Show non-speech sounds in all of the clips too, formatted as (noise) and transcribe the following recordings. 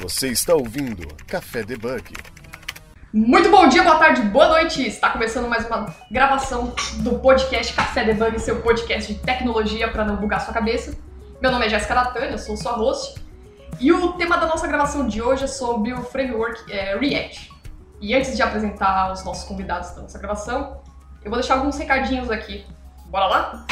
Você está ouvindo Café Debug. Muito bom dia, boa tarde, boa noite! Está começando mais uma gravação do podcast Café Debug, seu podcast de tecnologia para não bugar sua cabeça. Meu nome é Jéssica Natânia, eu sou sua host. E o tema da nossa gravação de hoje é sobre o framework é, React. E antes de apresentar os nossos convidados da nossa gravação, eu vou deixar alguns recadinhos aqui. Bora lá?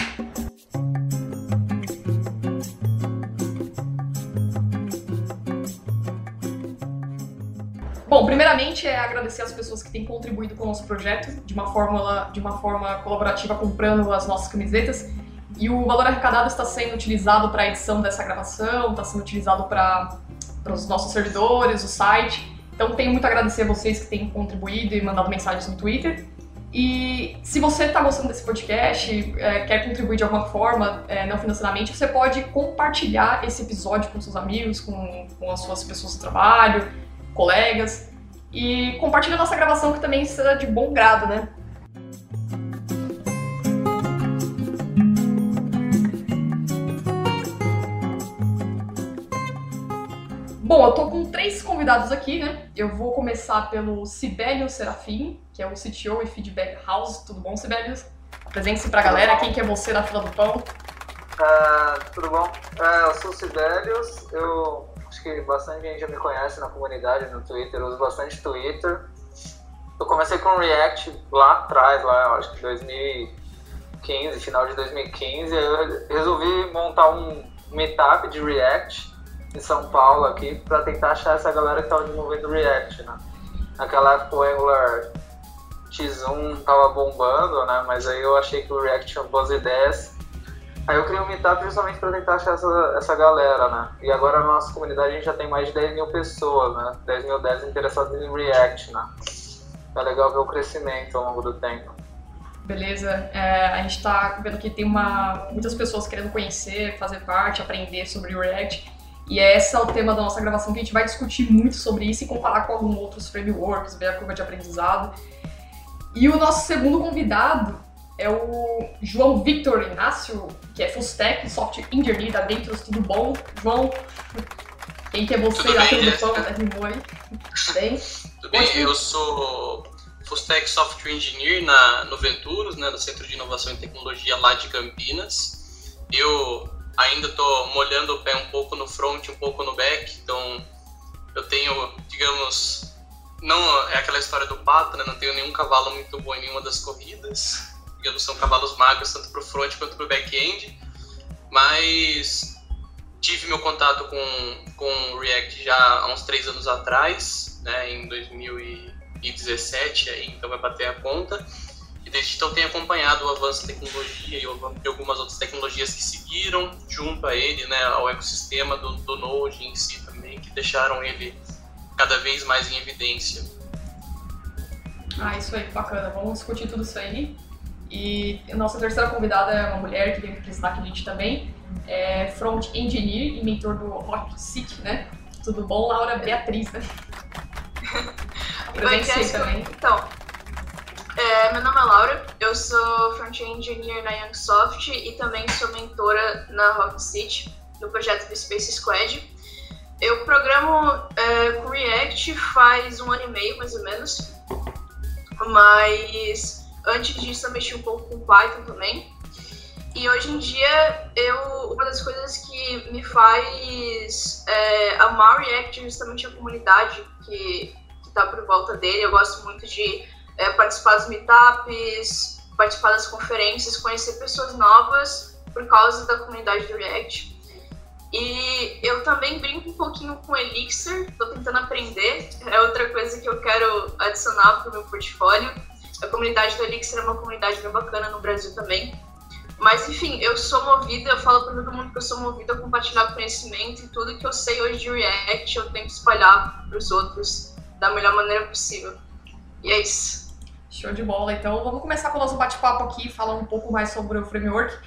Bom, primeiramente é agradecer as pessoas que têm contribuído com o nosso projeto de uma forma, de uma forma colaborativa, comprando as nossas camisetas. E o valor arrecadado está sendo utilizado para a edição dessa gravação, está sendo utilizado para os nossos servidores, o site. Então tenho muito a agradecer a vocês que têm contribuído e mandado mensagens no Twitter. E se você está gostando desse podcast, é, quer contribuir de alguma forma, é, não financeiramente, você pode compartilhar esse episódio com seus amigos, com, com as suas pessoas de trabalho, colegas e compartilha nossa gravação que também será de bom grado, né? Bom, eu tô com três convidados aqui, né? Eu vou começar pelo Sibélio Serafim, que é o CTO e Feedback House. Tudo bom, Sibélio? Apresente-se pra galera, quem que é você na fila do pão? Uh, tudo bom? Uh, eu sou o Sibelius, eu acho que bastante gente já me conhece na comunidade, no Twitter, eu uso bastante Twitter. Eu comecei com React lá atrás, lá, acho que 2015, final de 2015, aí eu resolvi montar um meetup de React em São Paulo aqui para tentar achar essa galera que estava desenvolvendo React, né? Naquela época o Angular X1 tava bombando, né? Mas aí eu achei que o React tinha boas ideias Aí eu criei um meetup justamente para tentar achar essa, essa galera, né? E agora na nossa comunidade a gente já tem mais de 10 mil pessoas, né? 10 mil devs interessados em React, né? É legal ver o crescimento ao longo do tempo. Beleza. É, a gente está vendo que tem uma, muitas pessoas querendo conhecer, fazer parte, aprender sobre React. E esse é o tema da nossa gravação, que a gente vai discutir muito sobre isso e comparar com alguns outros frameworks, ver a curva de aprendizado. E o nosso segundo convidado é o João Victor Inácio, que é full stack, software engineer da Dentros, tudo bom? João, quem que é você tudo pelo fã, tá rimou aí? Bem? Tudo bem, eu sou full stack software engineer na, no Venturos, né, no Centro de Inovação e Tecnologia lá de Campinas. Eu ainda estou molhando o pé um pouco no front, um pouco no back, então eu tenho, digamos, não é aquela história do pato, né, não tenho nenhum cavalo muito bom em nenhuma das corridas, são cavalos magros tanto para o front quanto para o back-end, mas tive meu contato com, com React já há uns três anos atrás, né, em 2017, aí, então vai bater a conta, e desde então tenho acompanhado o avanço da tecnologia e algumas outras tecnologias que seguiram junto a ele, né, ao ecossistema do, do Node em si também, que deixaram ele cada vez mais em evidência. Ah, isso aí, bacana. Vamos discutir tudo isso aí. E a nossa terceira convidada é uma mulher que veio representar aqui a gente também, é front engineer e mentor do Rock City, né? Tudo bom, Laura Beatriz, né? (laughs) Oi, Jéssica. Então, é, meu nome é Laura, eu sou front engineer na Youngsoft e também sou mentora na Rock City, no projeto do Space Squad. Eu programo é, com React faz um ano e meio, mais ou menos, mas Antes disso, eu mexi um pouco com Python também. E hoje em dia, eu, uma das coisas que me faz é, amar o React é justamente a comunidade que está por volta dele. Eu gosto muito de é, participar dos meetups, participar das conferências, conhecer pessoas novas por causa da comunidade do React. E eu também brinco um pouquinho com Elixir, estou tentando aprender, é outra coisa que eu quero adicionar para o meu portfólio. A comunidade do Elixir é uma comunidade bem bacana no Brasil também. Mas, enfim, eu sou movida, eu falo para todo mundo que eu sou movida a compartilhar conhecimento e tudo que eu sei hoje de React eu tento espalhar para os outros da melhor maneira possível. E é isso. Show de bola. Então, vamos começar com o nosso bate-papo aqui, falar um pouco mais sobre o framework.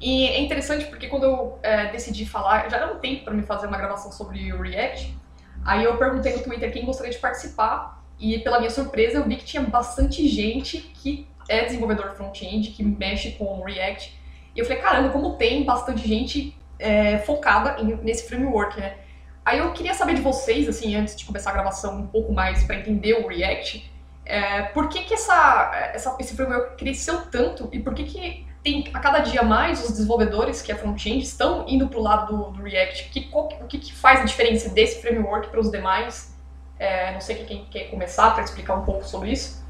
E é interessante porque quando eu é, decidi falar, já era um tempo para me fazer uma gravação sobre o React, aí eu perguntei no Twitter quem gostaria de participar e pela minha surpresa, eu vi que tinha bastante gente que é desenvolvedor front-end, que mexe com React. E eu falei, caramba, como tem bastante gente é, focada em, nesse framework, né? Aí eu queria saber de vocês, assim, antes de começar a gravação, um pouco mais para entender o React, é, por que, que essa, essa, esse framework cresceu tanto e por que, que tem a cada dia mais os desenvolvedores que é front-end estão indo para o lado do, do React? Que, qual, o que, que faz a diferença desse framework para os demais? É, não sei quem quer começar para explicar um pouco sobre isso.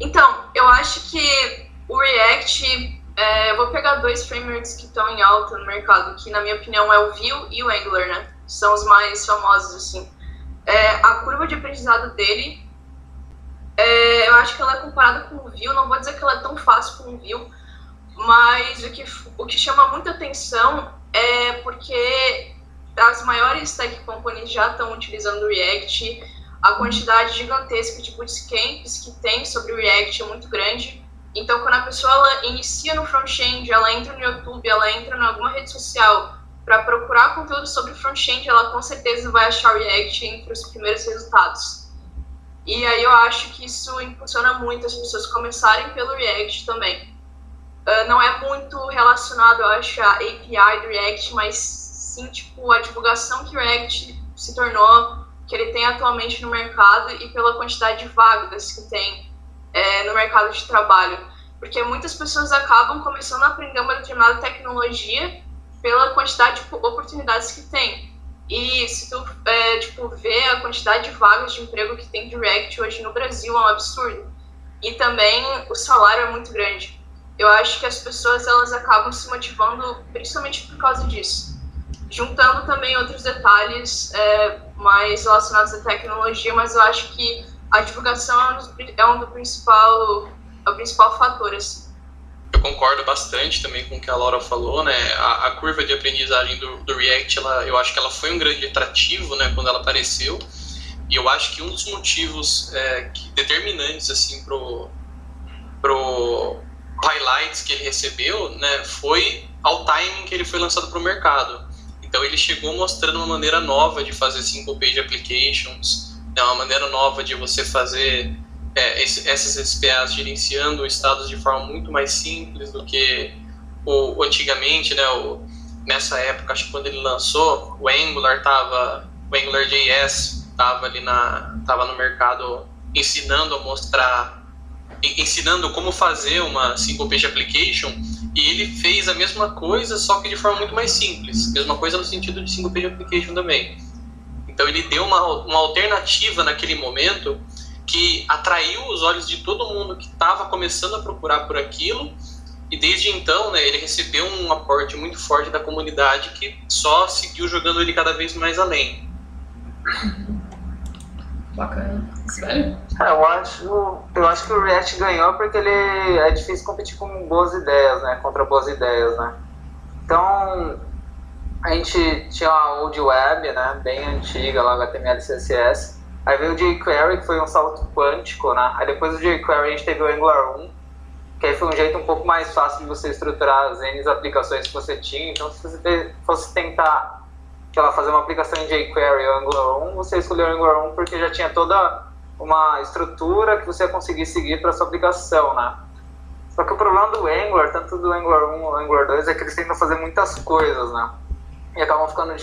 Então, eu acho que o React, é, eu vou pegar dois frameworks que estão em alta no mercado, que na minha opinião é o Vue e o Angular, né? São os mais famosos, assim. É, a curva de aprendizado dele, é, eu acho que ela é comparada com o Vue, não vou dizer que ela é tão fácil como o Vue, mas o que, o que chama muita atenção é porque as maiores tech companies já estão utilizando o React, a quantidade gigantesca de bootcamps que tem sobre o React é muito grande. Então, quando a pessoa ela inicia no front-end, ela entra no YouTube, ela entra em alguma rede social para procurar conteúdo sobre front-end, ela com certeza vai achar o React entre os primeiros resultados. E aí eu acho que isso impulsiona muito as pessoas começarem pelo React também. Uh, não é muito relacionado, eu acho, à API do React, mas sim, tipo, a divulgação que o React se tornou, que ele tem atualmente no mercado e pela quantidade de vagas que tem é, no mercado de trabalho. Porque muitas pessoas acabam começando a aprender uma determinada tecnologia pela quantidade de oportunidades que tem. E se tu é, tipo, vê a quantidade de vagas de emprego que tem de React hoje no Brasil, é um absurdo. E também o salário é muito grande eu acho que as pessoas elas acabam se motivando principalmente por causa disso. Juntando também outros detalhes é, mais relacionados à tecnologia, mas eu acho que a divulgação é um, é um do principal, é o principal fator. Assim. Eu concordo bastante também com o que a Laura falou, né? A, a curva de aprendizagem do, do, React, ela, eu acho que ela foi um grande atrativo, né, quando ela apareceu. E eu acho que um dos motivos é, que, determinantes assim pro pro highlights que ele recebeu, né, foi ao timing que ele foi lançado para o mercado. Então ele chegou mostrando uma maneira nova de fazer single page applications, né, uma maneira nova de você fazer é, essas SPAs gerenciando estados de forma muito mais simples do que o, antigamente, né, o, nessa época, acho que quando ele lançou, o Angular estava, o AngularJS estava ali na, tava no mercado ensinando a mostrar ensinando como fazer uma single page application e ele fez a mesma coisa, só que de forma muito mais simples. Mesma coisa no sentido de single page application também. Então ele deu uma, uma alternativa naquele momento que atraiu os olhos de todo mundo que estava começando a procurar por aquilo e desde então né, ele recebeu um aporte muito forte da comunidade que só seguiu jogando ele cada vez mais além. Bacana. Sério? É, eu acho, eu acho que o React ganhou porque ele é difícil competir com boas ideias, né? Contra boas ideias, né? Então, a gente tinha a Old Web, né? Bem antiga, lá HTML e CSS. Aí veio o jQuery, que foi um salto quântico, né? Aí depois do jQuery a gente teve o Angular 1, que aí foi um jeito um pouco mais fácil de você estruturar as N aplicações que você tinha. Então, se você fosse tentar que ela fazer uma aplicação em jQuery ou Angular 1, você escolheu Angular 1 porque já tinha toda uma estrutura que você ia conseguir seguir para sua aplicação, né? Só que o problema do Angular, tanto do Angular 1 ou Angular 2, é que eles tentam fazer muitas coisas, né? E acabam ficando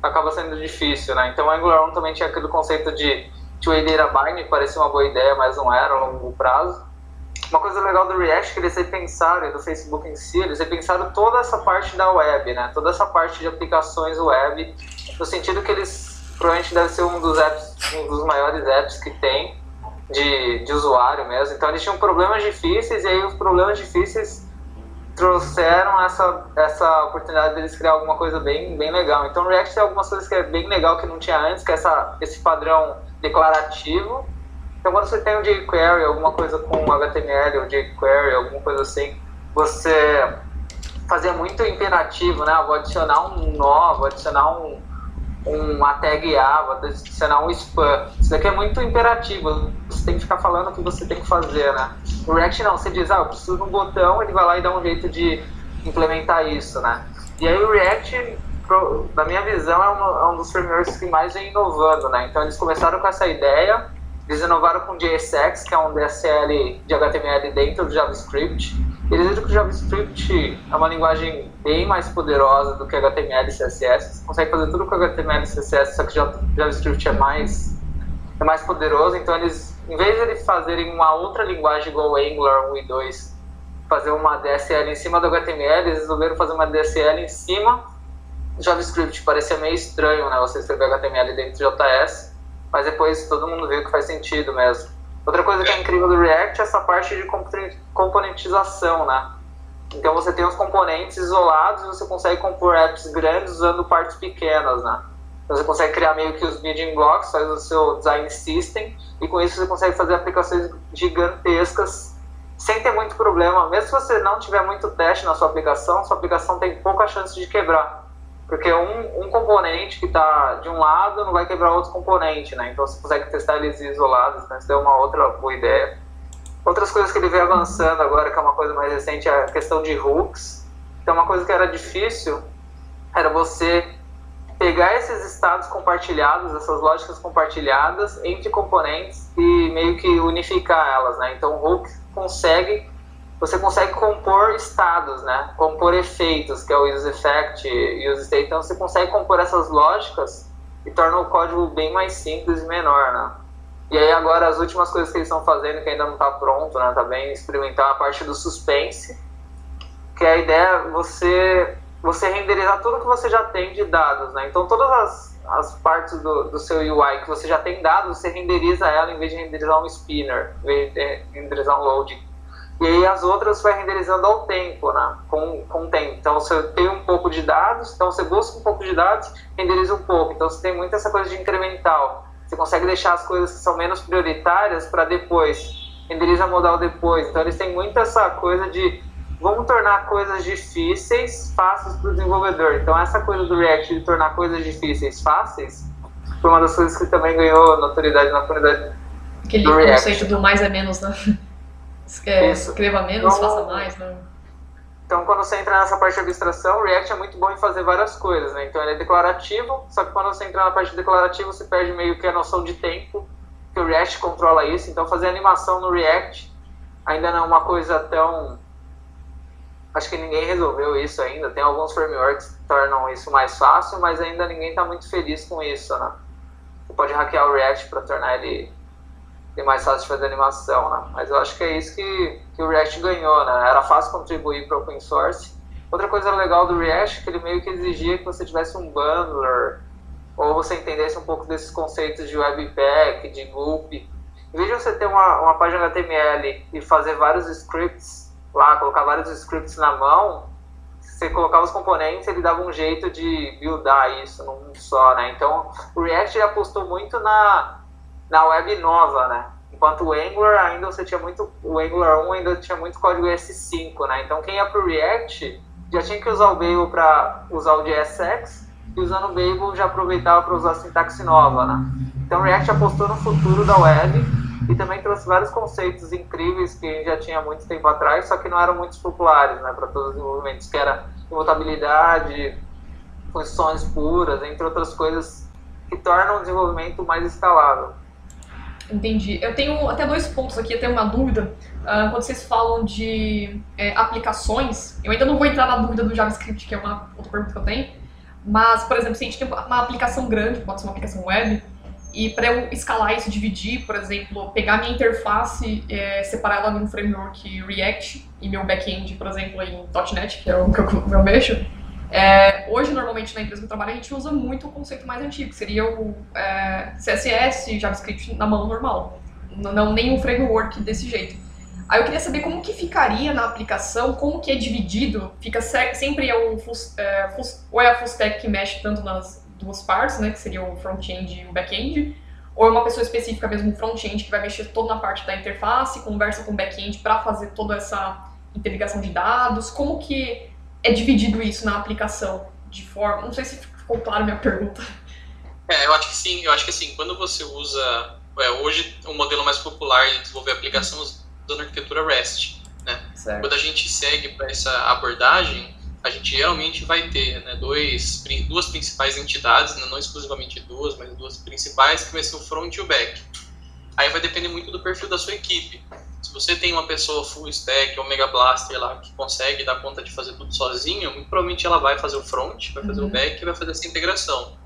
acaba sendo difícil, né? Então o Angular 1 também tinha aquele conceito de two-way data binding, parecia uma boa ideia, mas não era a longo prazo. Uma coisa legal do React é que eles repensaram, do Facebook em si, eles repensaram toda essa parte da web, né? Toda essa parte de aplicações web, no sentido que eles provavelmente deve ser um dos apps, um dos maiores apps que tem de, de usuário mesmo. Então eles tinham problemas difíceis e aí os problemas difíceis trouxeram essa, essa oportunidade deles criar alguma coisa bem, bem legal. Então o React tem algumas coisas que é bem legal que não tinha antes, que é essa, esse padrão declarativo então, quando você tem um jQuery, alguma coisa com HTML ou jQuery, alguma coisa assim, você fazia muito imperativo, né? Vou adicionar um nó, vou adicionar um, uma tag A, vou adicionar um spam. Isso daqui é muito imperativo. Você tem que ficar falando o que você tem que fazer, né? React não, você diz, ah, eu preciso de um botão, ele vai lá e dá um jeito de implementar isso, né? E aí o React, na minha visão, é um, é um dos frameworks que mais vem inovando, né? Então eles começaram com essa ideia, eles inovaram com JSX, que é um DSL de HTML dentro do JavaScript. Eles dizem que o JavaScript é uma linguagem bem mais poderosa do que HTML e CSS. Você consegue fazer tudo com HTML e CSS, só que JavaScript é mais, é mais poderoso. Então, eles, em vez de eles fazerem uma outra linguagem igual Angular 1 e 2, fazer uma DSL em cima do HTML, eles resolveram fazer uma DSL em cima do JavaScript. Parecia meio estranho, né? Você escrever HTML dentro de JS, mas depois todo mundo viu que faz sentido mesmo. Outra coisa que é incrível do React é essa parte de componentização, né? Então você tem os componentes isolados e você consegue compor apps grandes usando partes pequenas, né? Então você consegue criar meio que os building blocks, faz o seu design system e com isso você consegue fazer aplicações gigantescas sem ter muito problema. Mesmo se você não tiver muito teste na sua aplicação, sua aplicação tem pouca chance de quebrar. Porque um, um componente que está de um lado não vai quebrar outro componente, né? Então você consegue testar eles isolados, né? Isso deu uma outra boa ideia. Outras coisas que ele vem avançando agora, que é uma coisa mais recente, é a questão de hooks. Então uma coisa que era difícil era você pegar esses estados compartilhados, essas lógicas compartilhadas entre componentes e meio que unificar elas, né? Então o hook consegue você consegue compor estados, né? Compor efeitos, que é o use effect e use state. Então você consegue compor essas lógicas e torna o código bem mais simples e menor, né? E aí agora as últimas coisas que eles estão fazendo que ainda não está pronto, né? Tá bem experimentar a parte do suspense, que é a ideia é você você renderizar tudo que você já tem de dados, né? Então todas as, as partes do, do seu UI que você já tem dados, você renderiza ela em vez de renderizar um spinner, em vez de renderizar um load e aí as outras vai renderizando ao tempo, né? com, com o tempo. Então você tem um pouco de dados, então você busca um pouco de dados, renderiza um pouco. Então você tem muito essa coisa de incremental. Você consegue deixar as coisas que são menos prioritárias para depois. Renderiza modal depois. Então eles têm muito essa coisa de vamos tornar coisas difíceis fáceis para o desenvolvedor. Então essa coisa do React de tornar coisas difíceis fáceis foi uma das coisas que também ganhou notoriedade na comunidade Aquele do conceito do mais é menos, né? É, escreva menos, então, faça mais, né? Então, quando você entra nessa parte de abstração, o React é muito bom em fazer várias coisas, né? Então, ele é declarativo, só que quando você entra na parte declarativa, você perde meio que a noção de tempo, que o React controla isso. Então, fazer animação no React ainda não é uma coisa tão... Acho que ninguém resolveu isso ainda. Tem alguns frameworks que tornam isso mais fácil, mas ainda ninguém está muito feliz com isso, né? Você pode hackear o React para tornar ele e mais fácil de fazer animação, né? Mas eu acho que é isso que, que o React ganhou, né? Era fácil contribuir para o open source. Outra coisa legal do React é que ele meio que exigia que você tivesse um bundler ou você entendesse um pouco desses conceitos de webpack, de loop. Em vez de você ter uma, uma página HTML e fazer vários scripts lá, colocar vários scripts na mão, você colocava os componentes, ele dava um jeito de buildar isso num só, né? Então, o React apostou muito na na web nova, né? Enquanto o Angular ainda você tinha muito, o Angular 1 ainda tinha muito código S5, né? Então quem ia pro React já tinha que usar o Babel para usar o JSX e usando o Babel já aproveitava para usar a sintaxe nova, né? Então o React apostou no futuro da web e também trouxe vários conceitos incríveis que já tinha muito tempo atrás, só que não eram muito populares, né, para todos os desenvolvimentos, que era imutabilidade, funções puras, entre outras coisas que tornam o desenvolvimento mais escalável. Entendi. Eu tenho até dois pontos aqui, até uma dúvida. Uh, quando vocês falam de é, aplicações, eu ainda não vou entrar na dúvida do JavaScript, que é uma outra pergunta que eu tenho. Mas, por exemplo, se a gente tem uma aplicação grande, pode ser uma aplicação web, e para eu escalar isso, dividir, por exemplo, pegar minha interface, é, separar ela num framework React e meu back-end, por exemplo, em .NET, que é o que eu, eu mexo, é, hoje, normalmente, na empresa que eu trabalho, a gente usa muito o conceito mais antigo, que seria o é, CSS, JavaScript na mão normal. Não nenhum framework desse jeito. Aí eu queria saber como que ficaria na aplicação, como que é dividido, fica sempre é um full, é, full, ou é a full stack que mexe tanto nas duas partes, né, que seria o front-end e o back-end, ou é uma pessoa específica mesmo, front-end, que vai mexer toda na parte da interface, conversa com o back-end para fazer toda essa interligação de dados, como que é dividido isso na aplicação de forma. Não sei se ficou claro a minha pergunta. É, eu acho que sim. Eu acho que assim, quando você usa. É, hoje, o modelo mais popular de desenvolver aplicação usando arquitetura REST. Né? Certo. Quando a gente segue para essa abordagem, a gente realmente vai ter né, dois, duas principais entidades, né, não exclusivamente duas, mas duas principais, que vai ser o front e o back. Aí vai depender muito do perfil da sua equipe. Se você tem uma pessoa full stack ou mega blaster lá que consegue dar conta de fazer tudo sozinha, muito provavelmente ela vai fazer o front, vai fazer Uhum. o back e vai fazer essa integração.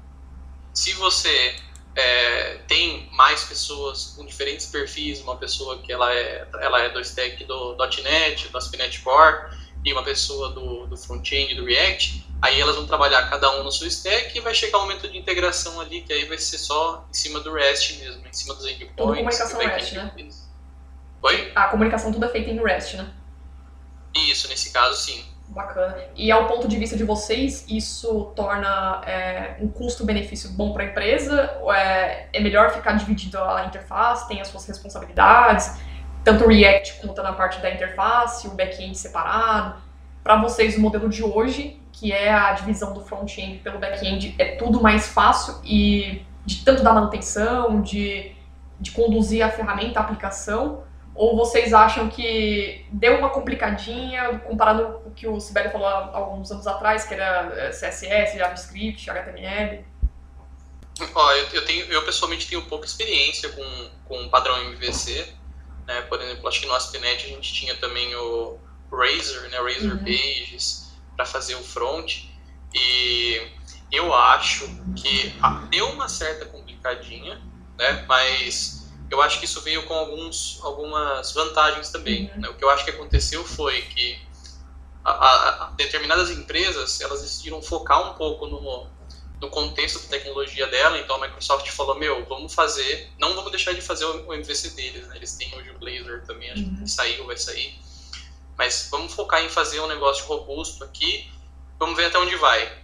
Se você é, tem mais pessoas com diferentes perfis, uma pessoa que ela é, ela é do stack do .NET, do ASP.NET Core, e uma pessoa do, do front-end, do React, aí elas vão trabalhar cada um no seu stack e vai chegar um momento de integração ali, que aí vai ser só em cima do REST mesmo, em cima dos endpoints. comunicação e backend REST, né? deles. Oi? A comunicação tudo é feita em REST, né? Isso, nesse caso sim. Bacana. E ao ponto de vista de vocês, isso torna é, um custo-benefício bom para a empresa? Ou é, é melhor ficar dividido a interface, tem as suas responsabilidades, tanto o React quanto na parte da interface, o back-end separado? Para vocês, o modelo de hoje, que é a divisão do front-end pelo back-end, é tudo mais fácil e de tanto da manutenção, de, de conduzir a ferramenta, a aplicação? Ou vocês acham que deu uma complicadinha, comparando com o que o Sibeli falou há alguns anos atrás, que era eh, CSS, JavaScript, HTML? Ó, eu, eu, tenho, eu pessoalmente tenho pouca experiência com, com o padrão MVC. Né? Por exemplo, acho que no ASP.NET a gente tinha também o Razor, né? Razor Uhum. Pages, para fazer o front. E eu acho que deu uma certa complicadinha, né? mas eu acho que isso veio com alguns, algumas vantagens também. Uhum. né? O que eu acho que aconteceu foi que a- a- a- determinadas empresas elas decidiram focar um pouco no, no contexto da tecnologia dela, então a Microsoft falou, meu, vamos fazer, não vamos deixar de fazer o, MVC deles, né? Eles têm hoje o Blazor também, acho Uhum. que saiu, vai sair. Mas vamos focar em fazer um negócio robusto aqui, vamos ver até onde vai.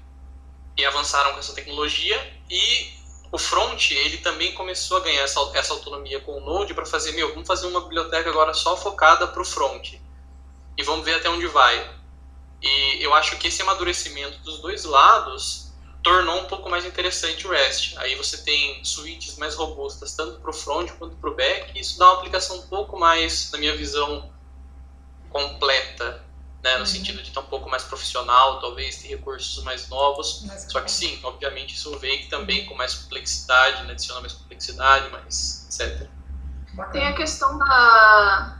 E avançaram com essa tecnologia e o front, ele também começou a ganhar essa, essa autonomia com o Node para fazer, meu, vamos fazer uma biblioteca agora só focada para o front. E vamos ver até onde vai. E eu acho que esse amadurecimento dos dois lados tornou um pouco mais interessante o REST. Aí você tem suítes mais robustas, tanto para o front quanto para o back, e isso dá uma aplicação um pouco mais, na minha visão, completa, né? no Uhum. sentido de estar um pouco mais profissional, talvez ter recursos mais novos. Mas- Só que sim, obviamente isso veio também com mais complexidade, né? adiciona mais complexidade, mais etc. Bacana. Tem a questão da,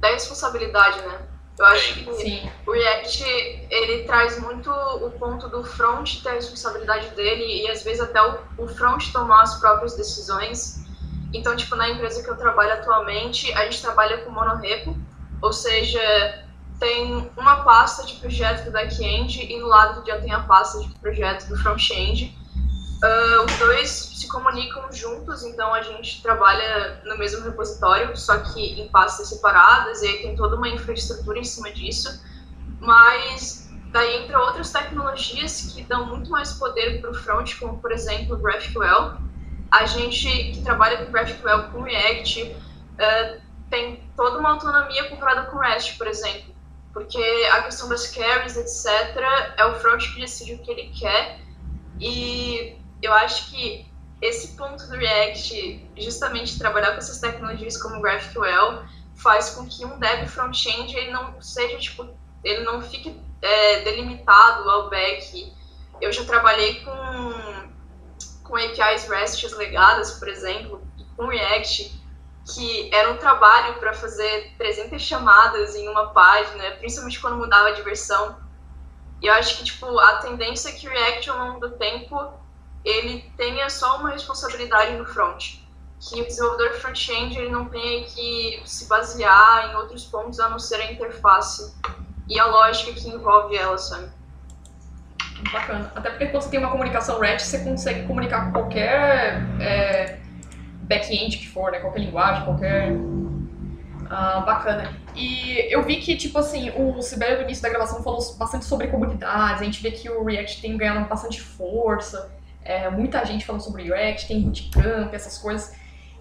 da responsabilidade, né? Eu acho que Sim, o React, ele traz muito o ponto do front ter a responsabilidade dele e às vezes até o, o front tomar as próprias decisões. Então, tipo, na empresa que eu trabalho atualmente, a gente trabalha com monorepo, ou seja, tem uma pasta de projeto do back-end e no lado já tem a pasta de projeto do front-end. Ah, os dois se comunicam juntos, então a gente trabalha no mesmo repositório, só que em pastas separadas, e aí tem toda uma infraestrutura em cima disso. Mas daí entra outras tecnologias que dão muito mais poder para o front, como por exemplo o GraphQL. A gente que trabalha com GraphQL com React ah, tem toda uma autonomia comparada com REST, por exemplo. Porque a questão das carries, etc., é o front que decide o que ele quer. E eu acho que esse ponto do React, justamente trabalhar com essas tecnologias como GraphQL, faz com que um dev front-end ele não seja tipo, ele não fique é, delimitado ao back. Eu já trabalhei com com APIs REST legadas, por exemplo, com React, que era um trabalho para fazer 300 chamadas em uma página, principalmente quando mudava de versão. E eu acho que tipo a tendência é que o React ao longo do tempo ele tenha só uma responsabilidade no front, que o desenvolvedor front-end ele não tenha que se basear em outros pontos a não ser a interface e a lógica que envolve ela, sabe? bacana. Até porque quando você tem uma comunicação REST, você consegue comunicar com qualquer é, back-end que for, né? Qualquer linguagem, qualquer. Ah, bacana. E eu vi que, tipo assim, o Sibeli no início da gravação falou bastante sobre comunidades, a gente vê que o React tem ganhado bastante força, é, muita gente falando sobre React, tem bootcamp, essas coisas.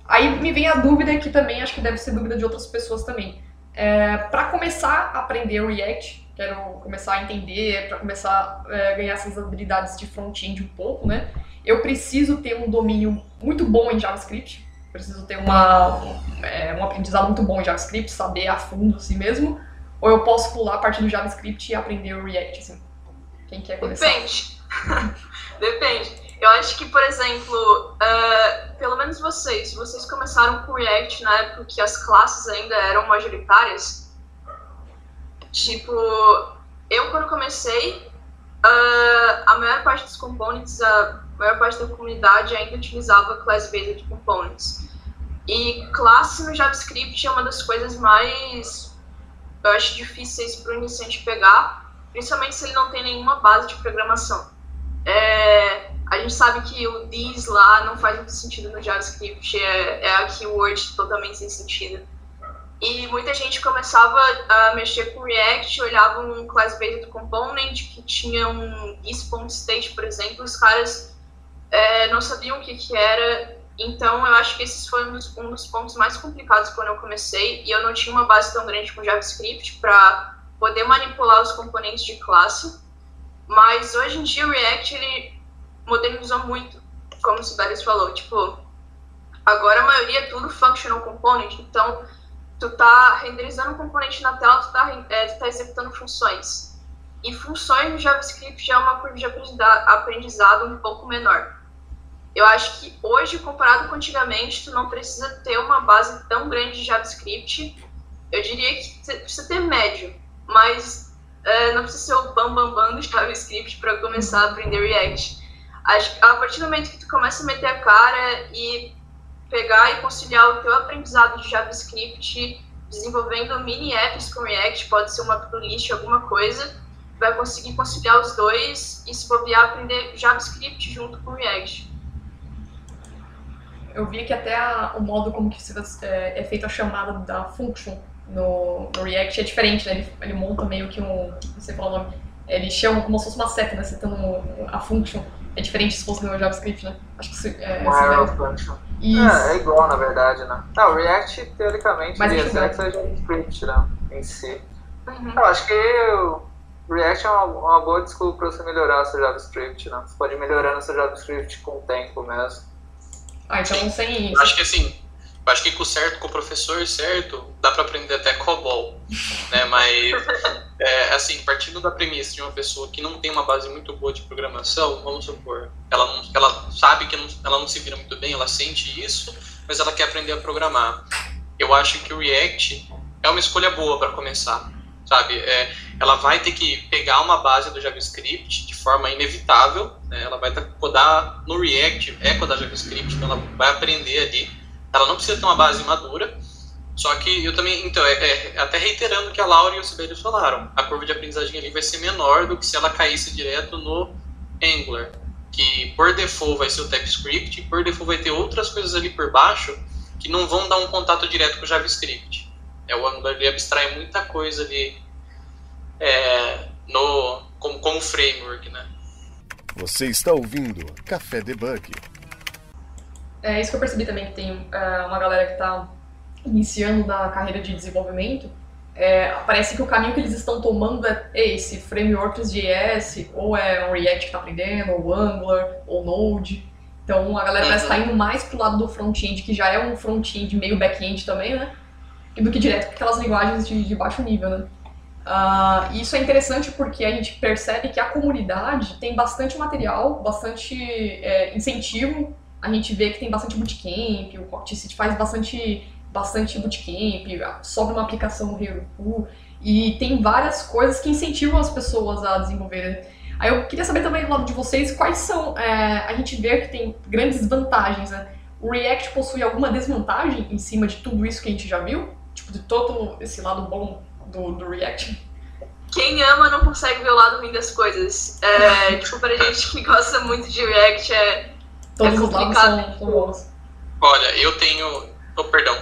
Aí me vem a dúvida que também acho que deve ser dúvida de outras pessoas também. É, para começar a aprender React, quero começar a entender, para começar a ganhar essas habilidades de front-end um pouco, né? Eu preciso ter um domínio muito bom em JavaScript, preciso ter uma, é, um aprendizado muito bom em JavaScript, saber a fundo assim mesmo, ou eu posso pular a parte do JavaScript e aprender o React, assim? Quem quer começar? Depende. (laughs) Depende. Eu acho que, por exemplo, uh, pelo menos vocês, vocês começaram com React na época que as classes ainda eram majoritárias. Tipo, eu quando comecei, uh, a maior parte dos components, a maior parte da comunidade ainda utilizava class-based components. E classe no JavaScript é uma das coisas mais, eu acho, difíceis para o iniciante pegar, principalmente se ele não tem nenhuma base de programação. É, a gente sabe que o this lá não faz muito sentido no JavaScript, é, é a keyword totalmente sem sentido. E muita gente começava a mexer com React, olhava um class-based component que tinha um is.state, por exemplo, os caras é, não sabiam o que, que era, então eu acho que esse foi um dos, pontos mais complicados quando eu comecei, e eu não tinha uma base tão grande com JavaScript para poder manipular os componentes de classe, mas hoje em dia o React ele modernizou muito, como o Sibelius falou. Tipo, agora a maioria é tudo functional component, então tu tá renderizando um componente na tela, tu tá, é, tu tá executando funções. E funções no JavaScript já é uma curva de aprendizado um pouco menor. Eu acho que hoje, comparado com antigamente, tu não precisa ter uma base tão grande de JavaScript. Eu diria que precisa ter médio, mas é, não precisa ser o bam bam bam do (laughs) JavaScript para começar a aprender React. Acho a partir do momento que tu começa a meter a cara e pegar e conciliar o teu aprendizado de JavaScript, desenvolvendo mini apps com React, pode ser uma playlist, alguma coisa, vai conseguir conciliar os dois e se bobear aprender JavaScript junto com React. Eu vi que até a, o modo como que é, é feita a chamada da function no, no, React é diferente, né? Ele, ele monta meio que um, você falou o nome, ele chama como se fosse uma seta, né? Setando a function é diferente se fosse no JavaScript, né? Acho que isso é. Uma arrow function. Isso. É, é igual, na verdade, né? Não, o React, teoricamente, Mas é JavaScript, né? Em si. Uhum. Eu acho que o React é uma, uma boa desculpa para você melhorar seu JavaScript, né? Você pode ir melhorando seu JavaScript com o tempo mesmo. Ah, então isso. Acho que assim, acho que com certo, com o professor certo, dá para aprender até COBOL, né? Mas, (laughs) é, assim, partindo da premissa de uma pessoa que não tem uma base muito boa de programação, vamos supor, ela, não, ela sabe que não, ela não se vira muito bem, ela sente isso, mas ela quer aprender a programar. Eu acho que o React é uma escolha boa para começar, sabe? É, ela vai ter que pegar uma base do JavaScript de forma inevitável, né? ela vai que codar no React, é codar JavaScript, então ela vai aprender ali ela não precisa ter uma base madura, só que eu também, então, é, é, até reiterando o que a Laura e o Sibelius falaram, a curva de aprendizagem ali vai ser menor do que se ela caísse direto no Angular, que por default vai ser o TypeScript, e por default vai ter outras coisas ali por baixo que não vão dar um contato direto com o JavaScript. É, o Angular ele abstrai muita coisa ali é, no, como, como framework, né? Você está ouvindo Café Debug. É isso que eu percebi também, que tem uh, uma galera que está iniciando na carreira de desenvolvimento, é, parece que o caminho que eles estão tomando é esse, frameworks JS, ou é o React que está aprendendo, ou Angular, ou Node. Então a galera vai estar indo mais pro lado do front-end, que já é um front-end meio back-end também, né? Do que direto com aquelas linguagens de, de baixo nível, né? Uh, isso é interessante porque a gente percebe que a comunidade tem bastante material, bastante é, incentivo a gente vê que tem bastante bootcamp, o Cocktail City faz bastante, bastante bootcamp, sobe uma aplicação no Heroku, e tem várias coisas que incentivam as pessoas a desenvolverem. Aí eu queria saber também do lado de vocês quais são, é, a gente vê que tem grandes vantagens, né? O React possui alguma desvantagem em cima de tudo isso que a gente já viu? Tipo, de todo esse lado bom do, do React? Quem ama não consegue ver o lado ruim das coisas. É, tipo, pra gente que gosta muito de React, é Todos é os lados são, bons. Olha, eu tenho. Oh, perdão.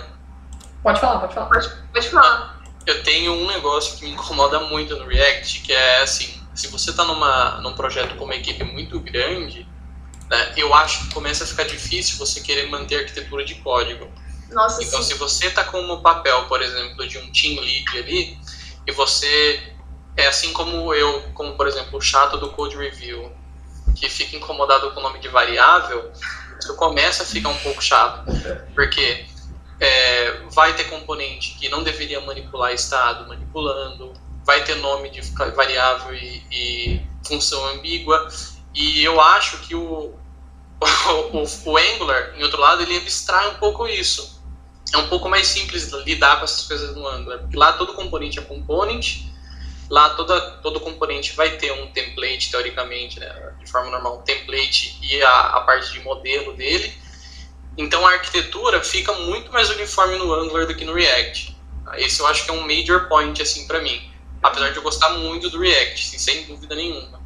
Pode falar, pode falar. Pode, pode falar. Eu tenho um negócio que me incomoda muito no React, que é assim, se você está numa, num projeto com uma equipe muito grande, né, eu acho que começa a ficar difícil você querer manter arquitetura de código. Nossa, então, sim. se você está com o papel, por exemplo, de um team lead ali, e você é assim como eu, como por exemplo o chato do code review, que fica incomodado com o nome de variável, isso começa a ficar um pouco chato, porque é, vai ter componente que não deveria manipular estado manipulando, vai ter nome de variável e, e função ambígua, e eu acho que o, o, (laughs) o, o Angular, em outro lado, ele abstrai um pouco isso. É um pouco mais simples lidar com essas coisas no Angular, porque lá todo componente é component, lá toda, todo componente vai ter um template, teoricamente, né, de forma normal, um template e a, a parte de modelo dele. Então a arquitetura fica muito mais uniforme no Angular do que no React. Esse eu acho que é um major point assim para mim, apesar de eu gostar muito do React, assim, sem dúvida nenhuma.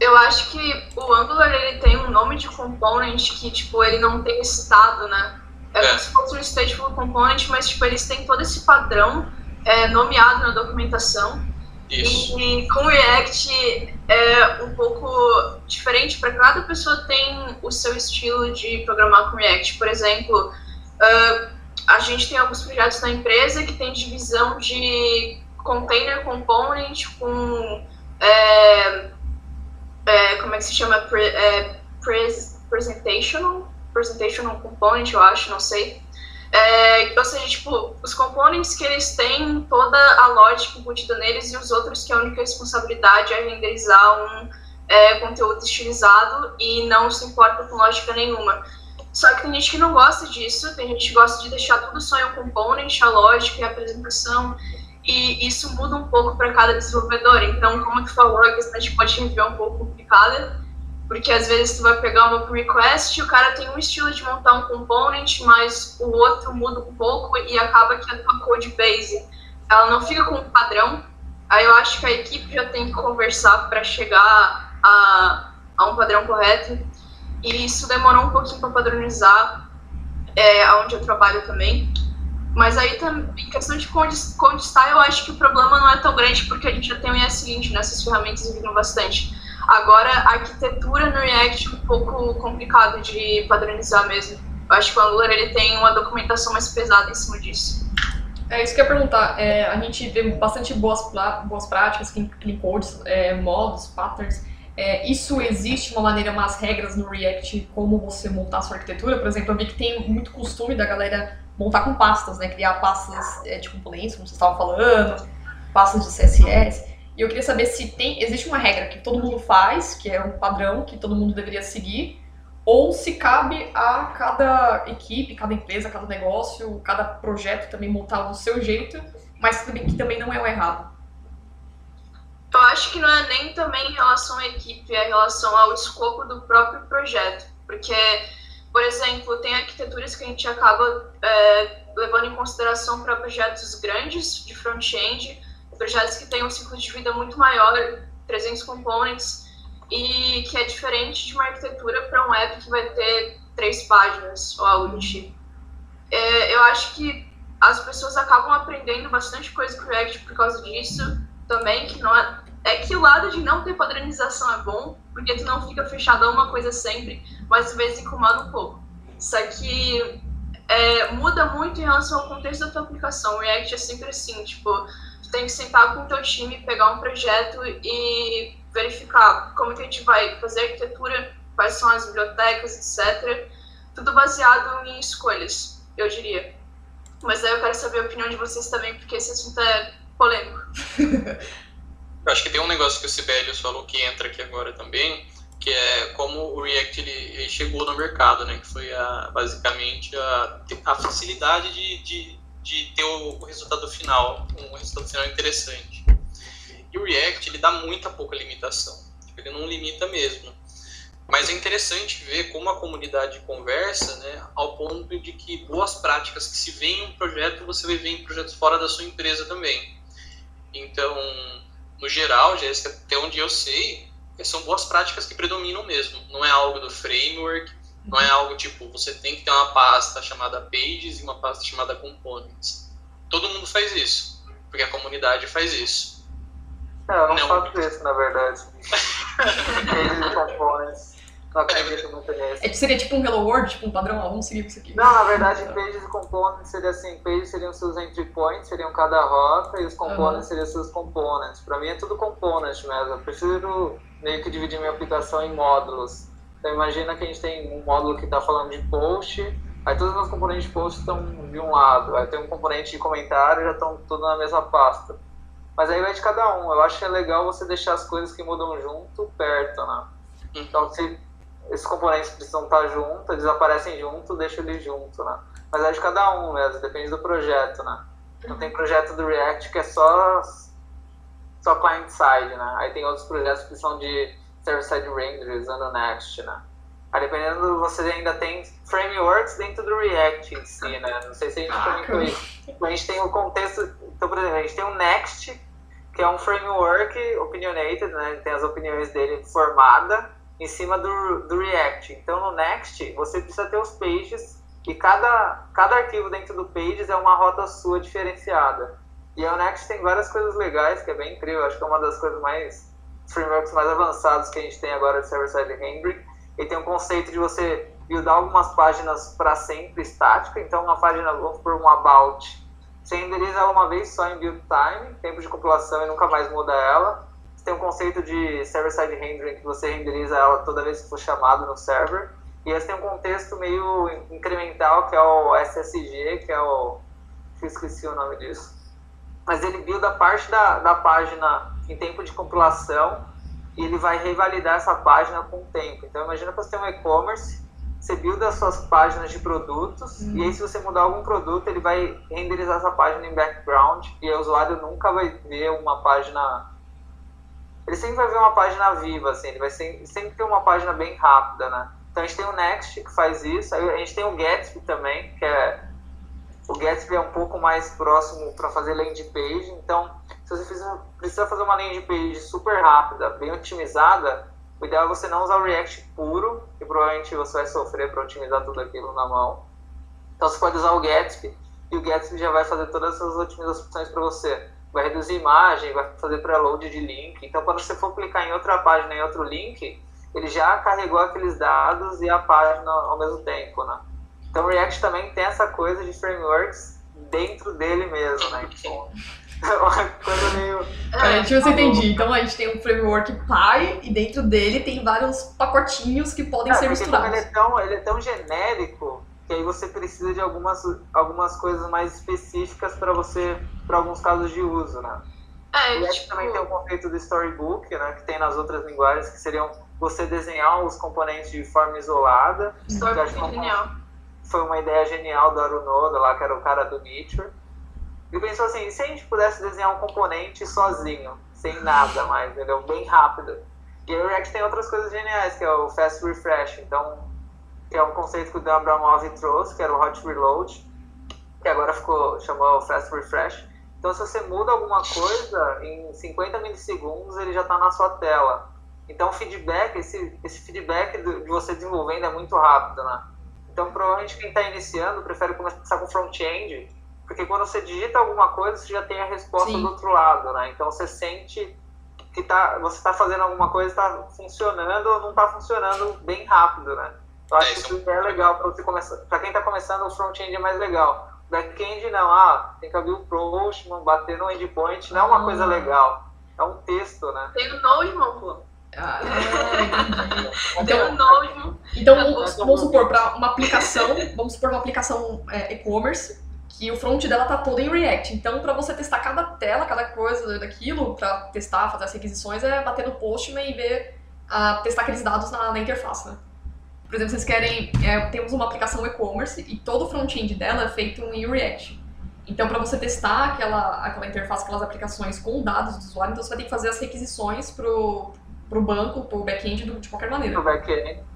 Eu acho que o Angular ele tem um nome de component que tipo ele não tem estado, né? É, como se fosse um stateful component, mas tipo eles têm todo esse padrão é, nomeado na documentação. Isso. E com o React é um pouco diferente, para cada pessoa tem o seu estilo de programar com React. Por exemplo, uh, a gente tem alguns projetos na empresa que tem divisão de container component com é, é, como é que se chama Pre, é, pres, presentational presentational component eu acho não sei é, ou seja tipo os components que eles têm toda a lógica embutida neles e os outros que a única responsabilidade é renderizar um é, conteúdo estilizado e não se importa com lógica nenhuma só que tem gente que não gosta disso, tem gente que gosta de deixar tudo só em um component, a lógica e a apresentação, e isso muda um pouco para cada desenvolvedor. Então, como tu falou, a questão de pode review é um pouco complicada, porque às vezes tu vai pegar uma request e o cara tem um estilo de montar um component, mas o outro muda um pouco e acaba que a tua code base ela não fica com um padrão. Aí eu acho que a equipe já tem que conversar para chegar a, a um padrão correto. E isso demorou um pouquinho para padronizar é, onde eu trabalho também. Mas aí, em questão de code, eu acho que o problema não é tão grande, porque a gente já tem o ESLint, né? Essas ferramentas ajudam bastante. Agora, a arquitetura no React é um pouco complicado de padronizar mesmo. Eu acho que o Angular ele tem uma documentação mais pesada em cima disso. É isso que eu ia perguntar. É, a gente vê bastante boas, boas práticas, clean codes, é, modos, patterns. É, isso existe uma maneira, umas regras no React, como você montar a sua arquitetura? Por exemplo, eu vi que tem muito costume da galera montar com pastas, né? Criar pastas é, de componentes, como vocês estavam falando, pastas de CSS. E eu queria saber se tem, existe uma regra que todo mundo faz, que é um padrão que todo mundo deveria seguir, ou se cabe a cada equipe, cada empresa, cada negócio, cada projeto também montar do seu jeito, mas que também não é o errado. Eu acho que não é nem também em relação à equipe, é em relação ao escopo do próprio projeto. Porque, por exemplo, tem arquiteturas que a gente acaba é, levando em consideração para projetos grandes de front-end, projetos que têm um ciclo de vida muito maior, 300 components, e que é diferente de uma arquitetura para um app que vai ter três páginas ou algo do tipo. É, eu acho que as pessoas acabam aprendendo bastante coisa com React por causa disso, também, que não é, é que o lado de não ter padronização é bom, porque tu não fica fechado a uma coisa sempre, mas às vezes incomoda um pouco. Isso aqui é, muda muito em relação ao contexto da tua aplicação. O React é sempre assim, tipo, tu tem que sentar com o teu time, pegar um projeto e verificar como que a gente vai fazer arquitetura, quais são as bibliotecas, etc. Tudo baseado em escolhas, eu diria. Mas aí eu quero saber a opinião de vocês também, porque esse assunto é polêmico. (laughs) Eu acho que tem um negócio que o Sibelius falou que entra aqui agora também, que é como o React ele, ele chegou no mercado, né? Que foi a, basicamente a, a facilidade de, de, de ter o resultado final, um resultado final interessante. E o React ele dá muita pouca limitação, ele não limita mesmo. Mas é interessante ver como a comunidade conversa, né, ao ponto de que boas práticas que se vê em um projeto, você vai ver em projetos fora da sua empresa também. Então, no geral, Jéssica, até onde eu sei, são boas práticas que predominam mesmo. Não é algo do framework, não é algo tipo, você tem que ter uma pasta chamada pages e uma pasta chamada components. Todo mundo faz isso, porque a comunidade faz isso. É, eu não, não. faço isso, na verdade. (laughs) pages e components. Não acredito muito nisso. É, seria tipo um Hello World, tipo um padrão, ó, vamos seguir isso aqui. Não, na verdade, pages e components seria assim, pages seriam seus entry points, seriam cada rota, e os components uhum. seriam seus components. Pra mim é tudo component mesmo, eu prefiro meio que dividir minha aplicação em módulos. Então imagina que a gente tem um módulo que está falando de post, aí todos os componentes de post estão de um lado, aí tem um componente de comentário já estão tudo na mesma pasta. Mas aí vai de cada um. Eu acho que é legal você deixar as coisas que mudam junto perto, né? Uhum. Então se esses componentes precisam estar juntos, eles aparecem junto, deixa eles junto, né? Mas é de cada um mesmo, depende do projeto, né? Então tem projeto do React que é só só client-side, né? Aí tem outros projetos que são de server-side render usando Next, né? Aí dependendo, você ainda tem frameworks dentro do React em si, né? Não sei se a gente comentou isso. A gente tem o contexto, então, por exemplo, a gente tem o Next, que é um framework opinionated, né? Tem as opiniões dele formada em cima do, do React. Então no Next, você precisa ter os pages e cada, cada arquivo dentro do pages é uma rota sua diferenciada. E o Next tem várias coisas legais, que é bem incrível. Acho que é uma das coisas mais, frameworks mais avançados que a gente tem agora de server-side rendering. Ele tem um conceito de você buildar algumas páginas para sempre estática. Então uma página, vamos por um about, você renderiza ela uma vez só em build time, tempo de compilação e nunca mais muda ela. Você tem um conceito de server-side rendering que você renderiza ela toda vez que for chamado no server. E esse tem um contexto meio incremental, que é o SSG, que é o... Esqueci o nome disso. Mas ele builda parte da, da página em tempo de compilação e ele vai revalidar essa página com o tempo. Então imagina que você tem um e-commerce, você builda as suas páginas de produtos e aí se você mudar algum produto, ele vai renderizar essa página em background e o usuário nunca vai ver uma página ele sempre vai ver uma página viva, assim, ele vai sempre, sempre ter uma página bem rápida, né? Então a gente tem o Next que faz isso, a gente tem o Gatsby também, que é o Gatsby é um pouco mais próximo para fazer landing page, então se você precisa, precisa fazer uma landing page super rápida, bem otimizada, o ideal é você não usar o React puro, e provavelmente você vai sofrer para otimizar tudo aquilo na mão. Então você pode usar o Gatsby, e o Gatsby já vai fazer todas essas otimizações para você. Vai reduzir imagem, vai fazer preload de link. Então quando você for clicar em outra página, em outro link, ele já carregou aqueles dados e a página ao mesmo tempo, né? Então o React também tem essa coisa de frameworks dentro dele mesmo, né? Então, (laughs) é uma coisa meio... É, deixa eu ver se eu entendi. Então a gente tem um framework pai e dentro dele tem vários pacotinhos que podem É, ser misturados. ele é, tão, ele é tão genérico que aí você precisa de algumas, algumas coisas mais específicas para você, para alguns casos de uso, né? É, React tipo, também tem o conceito do storybook, né, que tem nas outras linguagens, que seriam você desenhar os componentes de forma isolada. Storybook é genial. Foi uma ideia genial do Arunoda lá, que era o cara do Nature. Ele pensou assim, se a gente pudesse desenhar um componente sozinho, sem nada mais, entendeu? Bem rápido. E aí o React tem outras coisas geniais, que é o Fast Refresh, então, que é um conceito que o Dan Abramov trouxe, que era o Hot Reload, que agora ficou, chamou Fast Refresh. Então, se você muda alguma coisa, em 50 milissegundos ele já está na sua tela. Então, o feedback, esse, esse feedback de você desenvolvendo é muito rápido, né? Então, provavelmente quem está iniciando prefere começar com front-end, porque quando você digita alguma coisa, você já tem a resposta Sim. do outro lado, né? Então, você sente que tá, você está fazendo alguma coisa, está funcionando ou não está funcionando bem rápido, né? Eu acho É, que isso isso é legal para você começar. Para quem está começando, o front-end é mais legal. Back-end não, ah, tem que abrir o Postman, bater no endpoint, não é uma Ah. coisa legal. É um texto, né? Tem o Node, mano, pô. Ah, entendi. Tem o Então, então vamos, vamos supor, para uma aplicação, vamos supor uma aplicação é, e-commerce, que o front dela tá todo em React. Então, para você testar cada tela, cada coisa daquilo, para testar, fazer as requisições, é bater no Postman e ver, ah, testar aqueles dados na, na interface, né? Por exemplo, vocês querem, é, temos uma aplicação e-commerce e todo o front-end dela é feito em React. Então, para você testar aquela, aquela interface, aquelas aplicações com dados do usuário, então você vai ter que fazer as requisições pro, pro banco, pro back-end de qualquer maneira. No back-end.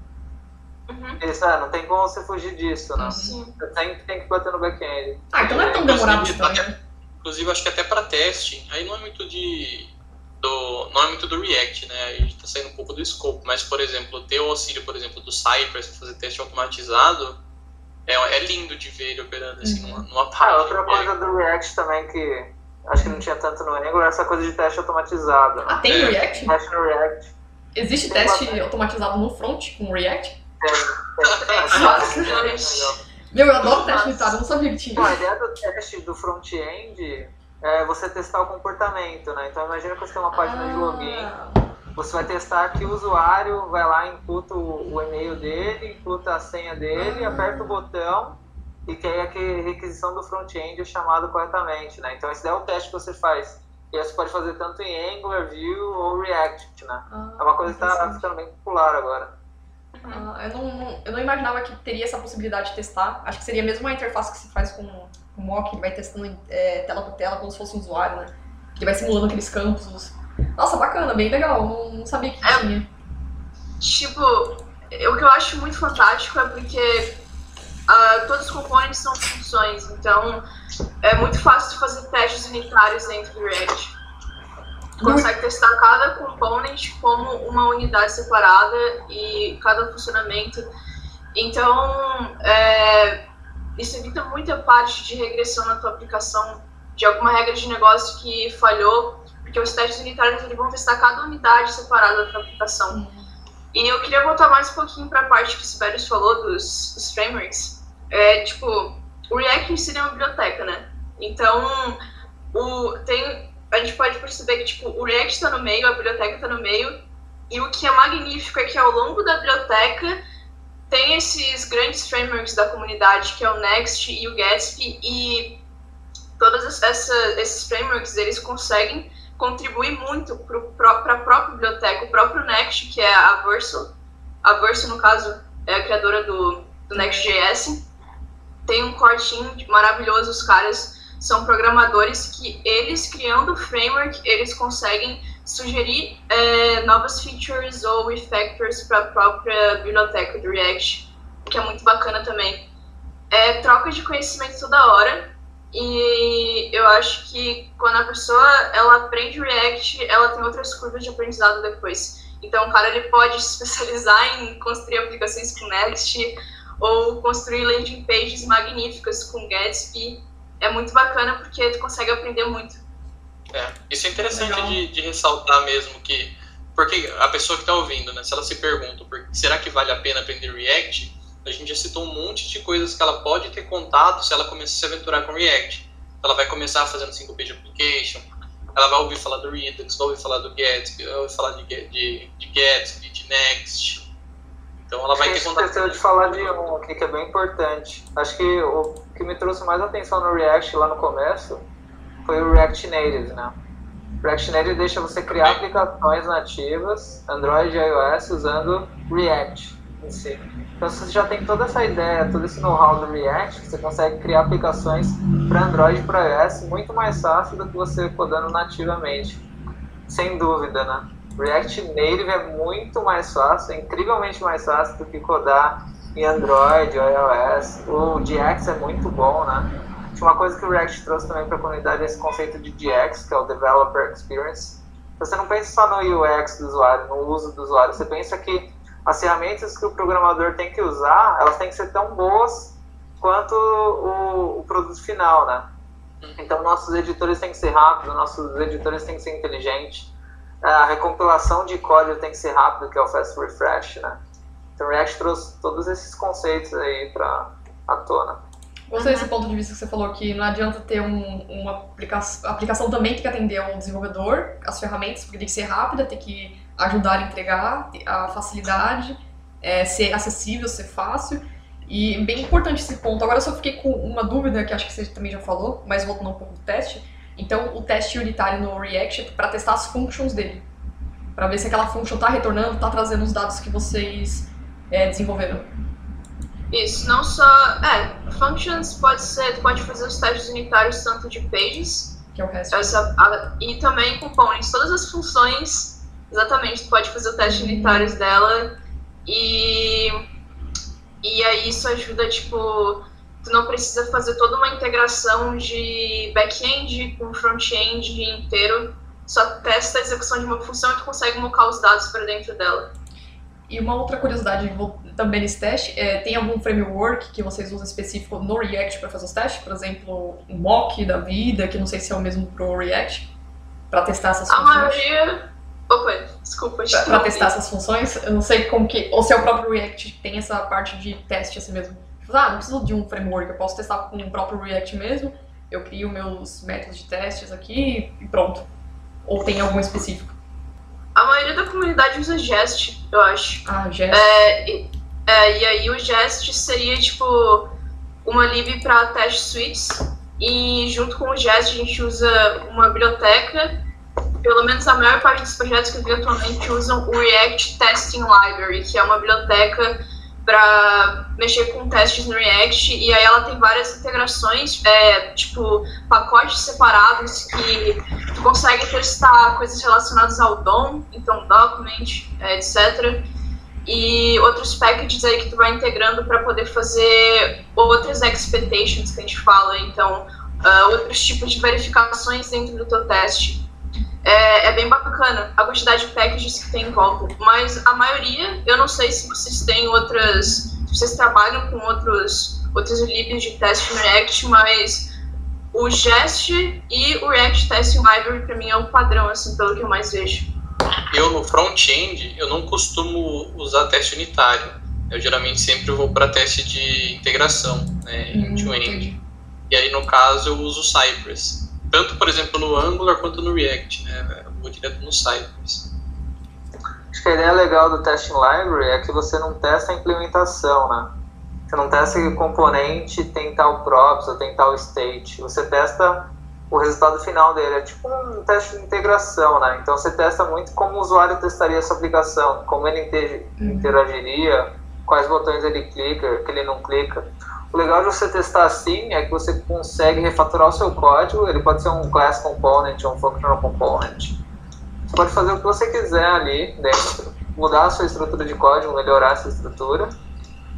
Uhum. Isso, é, não tem como você fugir disso, né? Sim. Você sempre tem que bater no back-end. Ah, então não é tão demorado assim, Inclusive, também, né? Inclusive, acho que até para teste, aí não é muito de. Do, não é muito do React, né? Aí a gente tá saindo um pouco do escopo. Mas, por exemplo, ter o auxílio, por exemplo, do Cypress para fazer teste automatizado é, é lindo de ver ele operando assim Uhum. numa, numa Ah, página. outra coisa do React também que acho que não tinha tanto no Angular, é essa coisa de teste automatizado. Né? Ah, tem É. React? Teste no React. Existe Tem teste bastante. automatizado no front com React? Tem, tem, tem. (laughs) Meu, eu adoro teste unitário, eu não sabia que tinha. A ideia do teste do front-end é você testar o comportamento, né? Então imagina que você tem uma página de login, Ah, você vai testar que o usuário vai lá, imputa o, o e-mail dele, imputa a senha dele, Ah. aperta o botão e que aí a que- requisição do front-end é chamado corretamente, né? Então esse daí é o teste que você faz. E aí você pode fazer tanto em Angular, Vue ou React, né? ah, É uma coisa que está ficando bem popular agora. Ah, eu, não, não- eu não imaginava que teria essa possibilidade de testar. Acho que seria mesmo uma interface que se faz com o mock, ele vai testando é, tela por tela, como se fosse um usuário, né? Ele vai simulando aqueles campos. Nossa, bacana, bem legal. Não, não sabia que É. tinha. Tipo, o que eu acho muito fantástico é porque ah, todos os componentes são funções, então é muito fácil fazer testes unitários dentro do React. Tu consegue testar cada component como uma unidade separada e cada funcionamento. Então, é, isso evita muita parte de regressão na tua aplicação de alguma regra de negócio que falhou, porque os testes unitários eles vão testar cada unidade separada da tua aplicação. E eu queria voltar mais um pouquinho para a parte que o Sibelius falou dos, dos frameworks. É, tipo, o React em si é uma biblioteca, né? Então, o, tem, a gente pode perceber que tipo, o React está no meio, a biblioteca está no meio, e o que é magnífico é que ao longo da biblioteca tem esses grandes frameworks da comunidade, que é o Next e o Gatsby, e todos esses frameworks eles conseguem contribuir muito para a própria biblioteca. O próprio Next, que é a Verso, a Verso, no caso, é a criadora do, do Next.js, tem um team maravilhoso, os caras são programadores que eles, criando o framework, eles conseguem sugerir é, novas features ou refactors para a própria biblioteca do React, que é muito bacana também. É troca de conhecimento toda hora, e eu acho que quando a pessoa ela aprende React, ela tem outras curvas de aprendizado depois. Então, o cara ele pode se especializar em construir aplicações com Next ou construir landing pages magníficas com Gatsby. É muito bacana porque tu consegue aprender muito. É, isso é interessante de, de ressaltar mesmo que porque a pessoa que está ouvindo, né, se ela se pergunta, por- será que vale a pena aprender React? A gente já citou um monte de coisas que ela pode ter contato se ela começar a se aventurar com React. Ela vai começar fazendo 5 page application, ela vai ouvir falar do Redux, vai ouvir falar do Gatsby, vai ouvir falar de, de, de Gatsby, de Next. Então ela vai a ter gente contato. esqueceu de falar de um aqui que é bem importante. Acho que o que me trouxe mais atenção no React lá no começo foi o React Native, né? React Native deixa você criar aplicações nativas, Android e iOS, usando React em si. Então, se você já tem toda essa ideia, todo esse know-how do React, você consegue criar aplicações para Android e para iOS muito mais fácil do que você codando nativamente. Sem dúvida, né? React Native é muito mais fácil, é incrivelmente mais fácil do que codar em Android ou iOS. O DX é muito bom, né? Uma coisa que o React trouxe também para a comunidade é esse conceito de DX, que é o Developer Experience. Você não pensa só no UX do usuário, no uso do usuário, você pensa que as ferramentas que o programador tem que usar, elas têm que ser tão boas quanto o, o produto final, né? Então, nossos editores têm que ser rápidos, nossos editores têm que ser inteligentes, a recompilação de código tem que ser rápido, que é o Fast Refresh, né? Então, React trouxe todos esses conceitos aí para à tona. Gostei desse ponto de vista que você falou que não adianta ter um- uma aplicação, a aplicação também tem que atender ao desenvolvedor, as ferramentas, porque tem que ser rápida, tem que ajudar a entregar, a facilidade, é, ser acessível, ser fácil. E bem importante esse ponto. Agora eu só fiquei com uma dúvida, que acho que você também já falou, mas voltando um pouco do teste. Então, o teste unitário no React é para testar as functions dele. Para ver se aquela function está retornando, está trazendo os dados que vocês é, desenvolveram. Isso, não só. É, functions pode ser. Tu pode fazer os testes unitários tanto de pages Que é o resto. essa, a- e também components. Todas as funções, exatamente, tu pode fazer o teste unitários dela e. E aí isso ajuda, tipo. Tu não precisa fazer toda uma integração de back-end com front-end inteiro. Só testa a execução de uma função e tu consegue mocar os dados para dentro dela. E uma outra curiosidade também nesse teste, é, tem algum framework que vocês usam específico no React para fazer os testes? Por exemplo, o mock da vida, que não sei se é o mesmo pro React, para testar essas A funções? maioria. Opa, desculpa, te Para testar essas funções, eu não sei como que. Ou se é o próprio React que tem essa parte de teste assim mesmo. Tipo, Ah, não preciso de um framework, eu posso testar com o próprio React mesmo. Eu crio meus métodos de testes aqui e pronto. Ou tem algum específico? A maioria da comunidade usa Jest, eu acho. Ah, Jest. É, e, é, e aí o Jest seria tipo uma lib para test suites e junto com o Jest a gente usa uma biblioteca pelo menos a maior parte dos projetos que eu vi atualmente usam o React Testing Library, que é uma biblioteca para mexer com testes no React e aí ela tem várias integrações, é, tipo pacotes separados que tu consegue testar coisas relacionadas ao DOM, então document, é, etc. E outros packages aí que tu vai integrando para poder fazer outras expectations que a gente fala, então uh, outros tipos de verificações dentro do teu teste. É, é, bem bacana a quantidade de packages que tem em volta. Mas a maioria, eu não sei se vocês têm outras. Se vocês trabalham com outros, outros libs de teste no React, mas o Jest e o React Testing Library para mim é o padrão, assim, pelo que eu mais vejo. Eu no front-end, eu não costumo usar teste unitário. Eu geralmente sempre vou para teste de integração, né, hum, end-to-end. E aí, no caso, eu uso o Cypress. Tanto, por exemplo, no Angular quanto no React, né? Eu vou direto no Cypress. Acho que a ideia legal do Testing Library é que você não testa a implementação, né? Você não testa que o componente tem tal props ou tem tal state. Você testa o resultado final dele. É tipo um teste de integração, né? Então você testa muito como o usuário testaria essa aplicação, como ele uhum. interagiria, quais botões ele clica, que ele não clica. O legal de você testar assim é que você consegue refatorar o seu código, ele pode ser um class component ou um functional component. Você pode fazer o que você quiser ali dentro, mudar a sua estrutura de código, melhorar essa estrutura,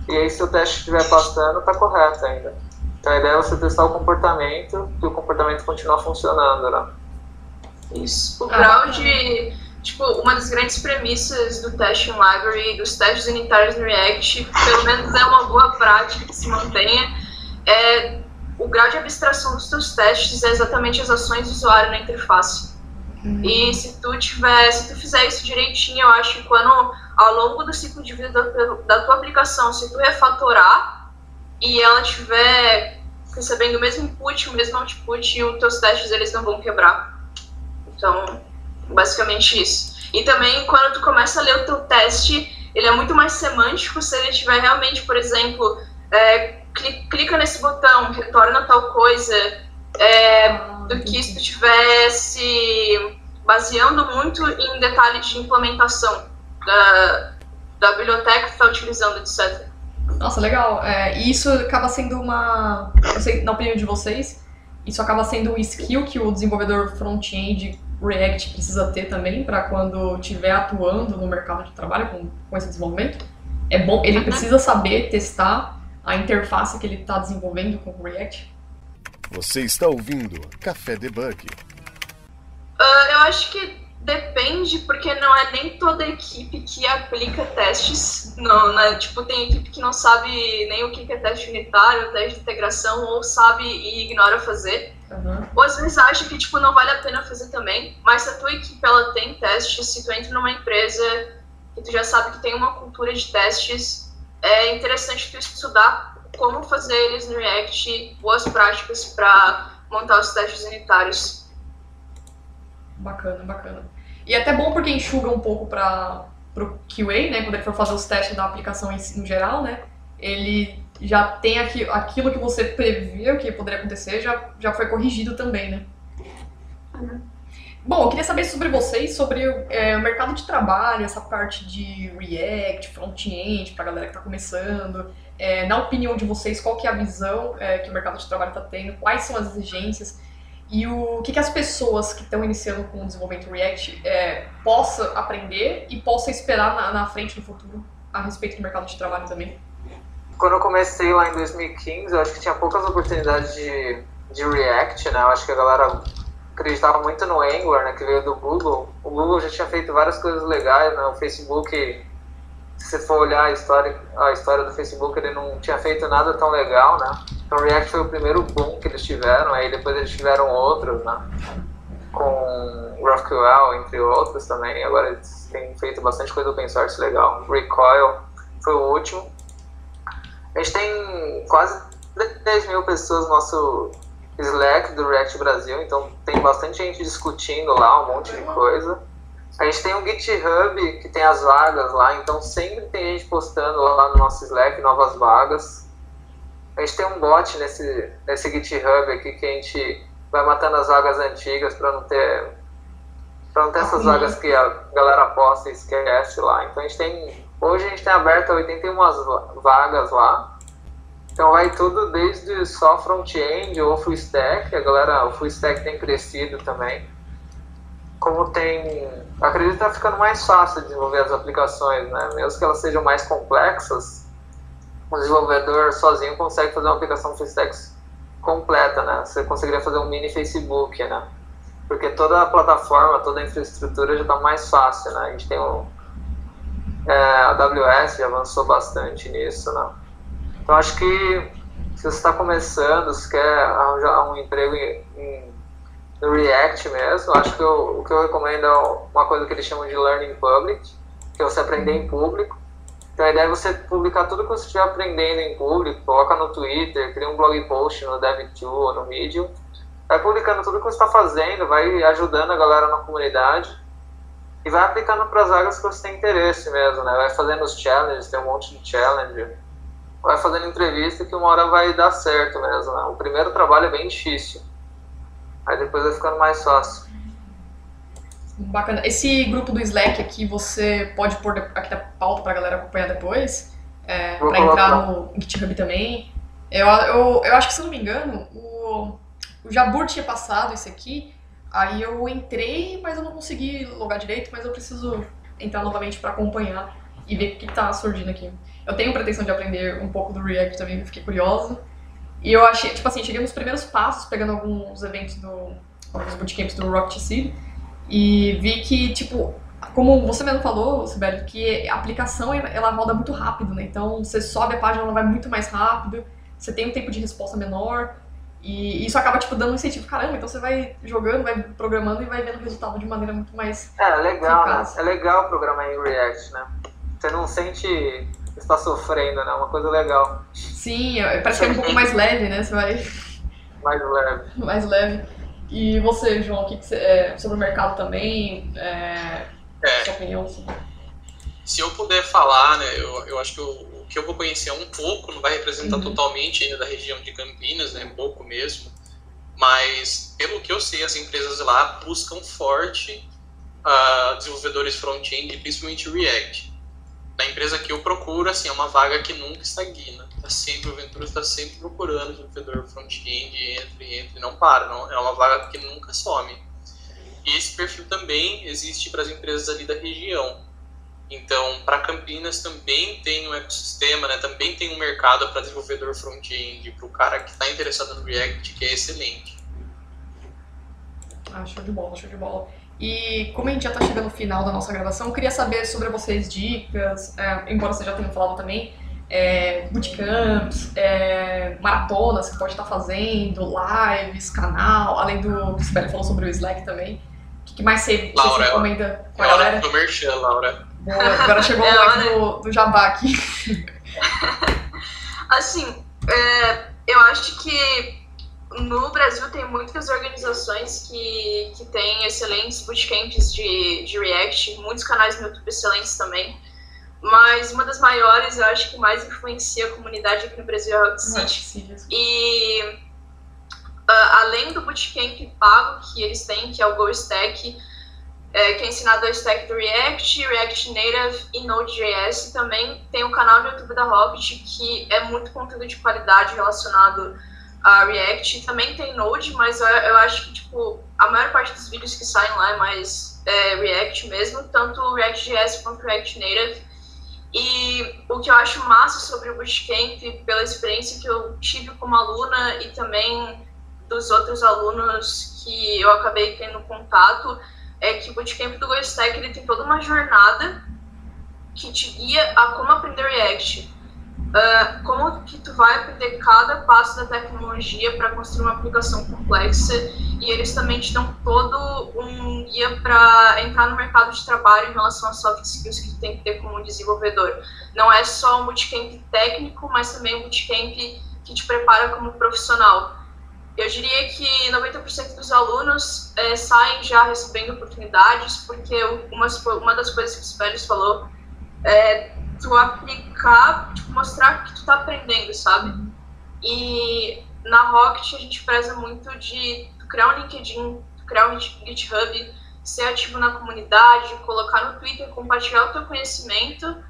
e aí se o teste estiver passando, está correto ainda. Então a ideia é você testar o comportamento e o comportamento continuar funcionando, né? Isso. O grau de tipo, uma das grandes premissas do Testing Library, dos testes unitários no React, pelo menos é uma boa prática que se mantenha, é o grau de abstração dos teus testes é exatamente as ações do usuário na interface. Uhum. E se tu tiver, se tu fizer isso direitinho, eu acho que quando ao longo do ciclo de vida da, da tua aplicação, se tu refatorar e ela tiver recebendo o mesmo input, o mesmo output, e os teus testes eles não vão quebrar. Então, Basicamente isso. E também, quando tu começa a ler o teu teste, ele é muito mais semântico se ele tiver realmente, por exemplo, é, clica nesse botão, retorna tal coisa, é, do que se tu tivesse baseando muito em detalhes de implementação da, da biblioteca que está utilizando, etc. Nossa, legal. É, e isso acaba sendo uma. Sei, na opinião de vocês, isso acaba sendo um skill que o desenvolvedor front-end React precisa ter também para quando estiver atuando no mercado de trabalho com, com esse desenvolvimento. É bom, ele precisa saber testar a interface que ele está desenvolvendo com o React. Você está ouvindo Café Debug. Uh, eu acho que depende, porque não é nem toda equipe que aplica testes. Não, né? Tipo, tem equipe que não sabe nem o que é teste unitário, teste de integração, ou sabe e ignora fazer. Uhum. Ou às vezes acha que tipo, não vale a pena fazer também, mas se a tua equipe ela tem testes, se tu entra numa empresa e tu já sabe que tem uma cultura de testes, é interessante tu estudar como fazer eles no React, boas práticas para montar os testes unitários. Bacana, bacana. E é até bom porque enxuga um pouco para o QA, né, quando ele for fazer os testes da aplicação em, em geral, né, ele já tem aqui, aquilo que você previu que poderia acontecer, já, já foi corrigido também, né? Uhum. Bom, eu queria saber sobre vocês, sobre é, o mercado de trabalho, essa parte de React, front-end, para a galera que está começando. É, na opinião de vocês, qual que é a visão é, que o mercado de trabalho está tendo? Quais são as exigências? E o que, que as pessoas que estão iniciando com o desenvolvimento React é, possam aprender e possam esperar na, na frente no futuro a respeito do mercado de trabalho também? quando eu comecei lá em 2015, eu acho que tinha poucas oportunidades de, de React, né? Eu acho que a galera acreditava muito no Angular, né? Que veio do Google. O Google já tinha feito várias coisas legais, né? O Facebook, se você for olhar a história, a história do Facebook, ele não tinha feito nada tão legal, né? Então React foi o primeiro boom que eles tiveram, aí depois eles tiveram outros, né? Com GraphQL, entre outros também. Agora eles têm feito bastante coisa open source legal. Recoil foi o último. A gente tem quase 10 mil pessoas no nosso Slack do React Brasil, então tem bastante gente discutindo lá, um monte de coisa. A gente tem um GitHub que tem as vagas lá, então sempre tem gente postando lá no nosso Slack novas vagas. A gente tem um bot nesse, nesse GitHub aqui que a gente vai matando as vagas antigas para não ter Pra não ter essas vagas que a galera aposta e esquece lá. Então a gente tem. Hoje a gente tem aberto 81 vagas lá. Então vai tudo desde só front-end ou full stack. A galera, o full stack tem crescido também. Como tem. Acredito que tá ficando mais fácil desenvolver as aplicações, né? Mesmo que elas sejam mais complexas, o desenvolvedor sozinho consegue fazer uma aplicação full stack completa, né? Você conseguiria fazer um mini Facebook, né? Porque toda a plataforma, toda a infraestrutura já está mais fácil, né? A gente tem o é, a AWS já avançou bastante nisso, né? Então acho que se você está começando, se quer arranjar um emprego em, em, no React mesmo, acho que eu, o que eu recomendo é uma coisa que eles chamam de Learning Public, que é você aprender em público. Então a ideia é você publicar tudo que você estiver aprendendo em público, coloca no Twitter, cria um blog post no Dev2 ou no Medium, vai publicando tudo que você está fazendo, vai ajudando a galera na comunidade e vai aplicando para as áreas que você tem interesse mesmo, né? Vai fazendo os challenges, tem um monte de challenge, vai fazendo entrevista que uma hora vai dar certo mesmo, né? O primeiro trabalho é bem difícil, aí depois vai ficando mais fácil. Bacana. Esse grupo do Slack aqui você pode pôr aqui na pauta para a galera acompanhar depois, é, para entrar no GitHub também. Eu, eu, eu acho que, se eu não me engano, o o Jabur tinha passado isso aqui, aí eu entrei, mas eu não consegui logar direito, mas eu preciso entrar novamente para acompanhar e ver o que está surgindo aqui. Eu tenho pretensão de aprender um pouco do React também, fiquei curiosa. E eu achei, tipo assim, cheguei nos primeiros passos, pegando alguns eventos do, alguns bootcamps do Rocket Seed, e vi que, tipo, como você mesmo falou, Sibeli, que a aplicação ela roda muito rápido, né? Então você sobe a página, ela vai muito mais rápido, você tem um tempo de resposta menor, e isso acaba, tipo, dando um incentivo, caramba, então você vai jogando, vai programando e vai vendo o resultado de maneira muito mais. É, legal, né? É legal programar em React, né? Você não sente que está sofrendo, né? É uma coisa legal. Sim, é, parece que é um pouco mais leve, né? Você vai. Mais leve. (laughs) mais leve. E você, João, o que, que você, é, sobre o mercado também? É, é. Sua opinião? Assim? Se eu puder falar, né, eu, eu acho que eu que eu vou conhecer um pouco, não vai representar uhum. totalmente ainda da região de Campinas, né, um pouco mesmo, mas pelo que eu sei, as empresas lá buscam forte uh, desenvolvedores front-end, principalmente React. Na empresa que eu procuro, assim, é uma vaga que nunca estagna. Tá sempre, o Ventura está sempre procurando desenvolvedor front-end, entre, entre, não para. Não, é uma vaga que nunca some. E esse perfil também existe para as empresas ali da região. Então, para Campinas também tem um ecossistema, né? também tem um mercado para desenvolvedor front-end, para o cara que está interessado no React, que é excelente. Ah, show de bola, show de bola. E como a gente já está chegando no final da nossa gravação, eu queria saber sobre vocês dicas, é, embora vocês já tenham falado também, é, bootcamps, é, maratonas que pode estar tá fazendo, lives, canal, além do que o Sibeli falou sobre o Slack também. O que mais você, Laura, você recomenda com a galera? do Merchan, Laura. Boa, agora chegou (laughs) é o momento do, do jabá aqui. (laughs) assim, é, eu acho que no Brasil tem muitas organizações que, que têm excelentes bootcamps de, de React, muitos canais no YouTube excelentes também. Mas uma das maiores, eu acho que mais influencia a comunidade aqui no Brasil é a City. E uh, além do bootcamp pago que eles têm, que é o GoStack, é, que é ensinado a stack do React, React Native e Node.js. Também tem um canal no YouTube da Rocket que é muito conteúdo de qualidade relacionado a React. Também tem Node, mas eu, eu acho que tipo, a maior parte dos vídeos que saem lá é mais é, React mesmo, tanto React.js quanto React Native. E o que eu acho massa sobre o Bootcamp, pela experiência que eu tive como aluna e também dos outros alunos que eu acabei tendo contato, é que o Bootcamp do GoStack ele tem toda uma jornada que te guia a como aprender React. Uh, como que tu vai aprender cada passo da tecnologia para construir uma aplicação complexa e eles também te dão todo um guia para entrar no mercado de trabalho em relação às soft skills que tu tem que ter como desenvolvedor. Não é só um bootcamp técnico, mas também um bootcamp que te prepara como profissional. Eu diria que 90% dos alunos é, saem já recebendo oportunidades, porque uma, uma das coisas que o Sibelius falou é tu aplicar, tipo, mostrar que tu tá aprendendo, sabe? E na Rocket a gente preza muito de criar um LinkedIn, criar um GitHub, ser ativo na comunidade, colocar no Twitter, compartilhar o teu conhecimento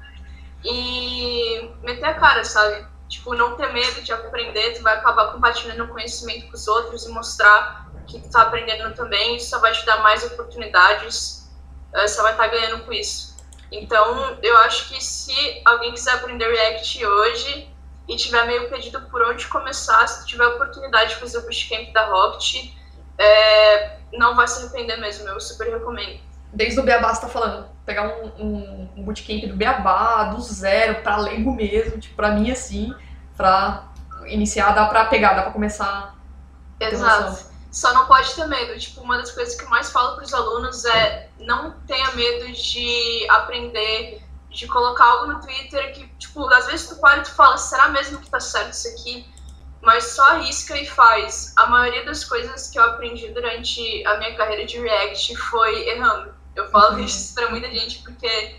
e meter a cara, sabe? Tipo, não ter medo de aprender, tu vai acabar compartilhando conhecimento com os outros e mostrar que tu tá aprendendo também, isso só vai te dar mais oportunidades, você vai estar tá ganhando com isso. Então, eu acho que se alguém quiser aprender React hoje e tiver meio perdido por onde começar, se tiver a oportunidade de fazer o bootcamp da Rocket, é, não vai se arrepender mesmo, eu super recomendo. Desde o Beabá você tá falando, pegar um, um, um bootcamp do Beabá, do zero, pra leigo mesmo, tipo, pra mim assim, pra iniciar, dá pra pegar, dá pra começar. Exato. Só não pode ter medo. Tipo, uma das coisas que eu mais falo pros alunos é não tenha medo de aprender, de colocar algo no Twitter que, tipo, às vezes tu para e tu fala, será mesmo que tá certo isso aqui? Mas só arrisca e faz. A maioria das coisas que eu aprendi durante a minha carreira de React foi errando. Eu falo uhum. isso pra muita gente porque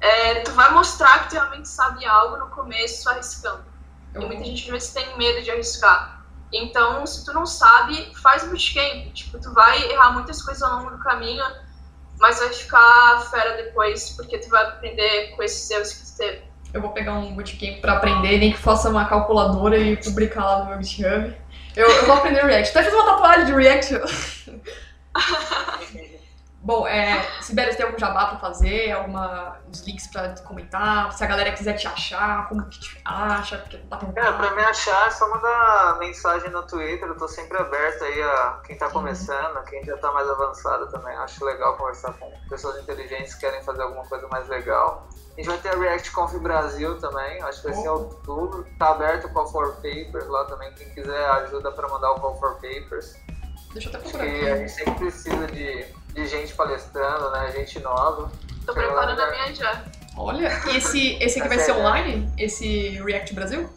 é, tu vai mostrar que tu realmente sabe algo no começo arriscando. E muita gente às vezes tem medo de arriscar. Então, se tu não sabe, faz bootcamp. Tipo, tu vai errar muitas coisas ao longo do caminho, mas vai ficar fera depois, porque tu vai aprender com esses erros que tu teve. Eu vou pegar um bootcamp pra aprender, nem que faça uma calculadora e publicar lá no meu GitHub. Eu, eu vou aprender React. Até fiz uma tatuagem de React. (laughs) Bom, é, Sibério, você tem algum jabá pra fazer? Alguma, uns links pra comentar? Se a galera quiser te achar, como que te acha? Porque tá é, pra me achar é só mandar mensagem no Twitter. Eu tô sempre aberto aí a quem tá começando, quem já tá mais avançado também. Acho legal conversar com pessoas inteligentes que querem fazer alguma coisa mais legal. A gente vai ter a React Conf Brasil também, acho que vai ser em outubro. Tá aberto o Call for Papers lá também. Quem quiser ajuda pra mandar o Call for Papers. Deixa eu até procurar. Porque a gente sempre precisa de de gente palestrando, né? Gente nova. Tô preparando a minha já. Olha, e esse, esse aqui vai ser online? Esse React Brasil?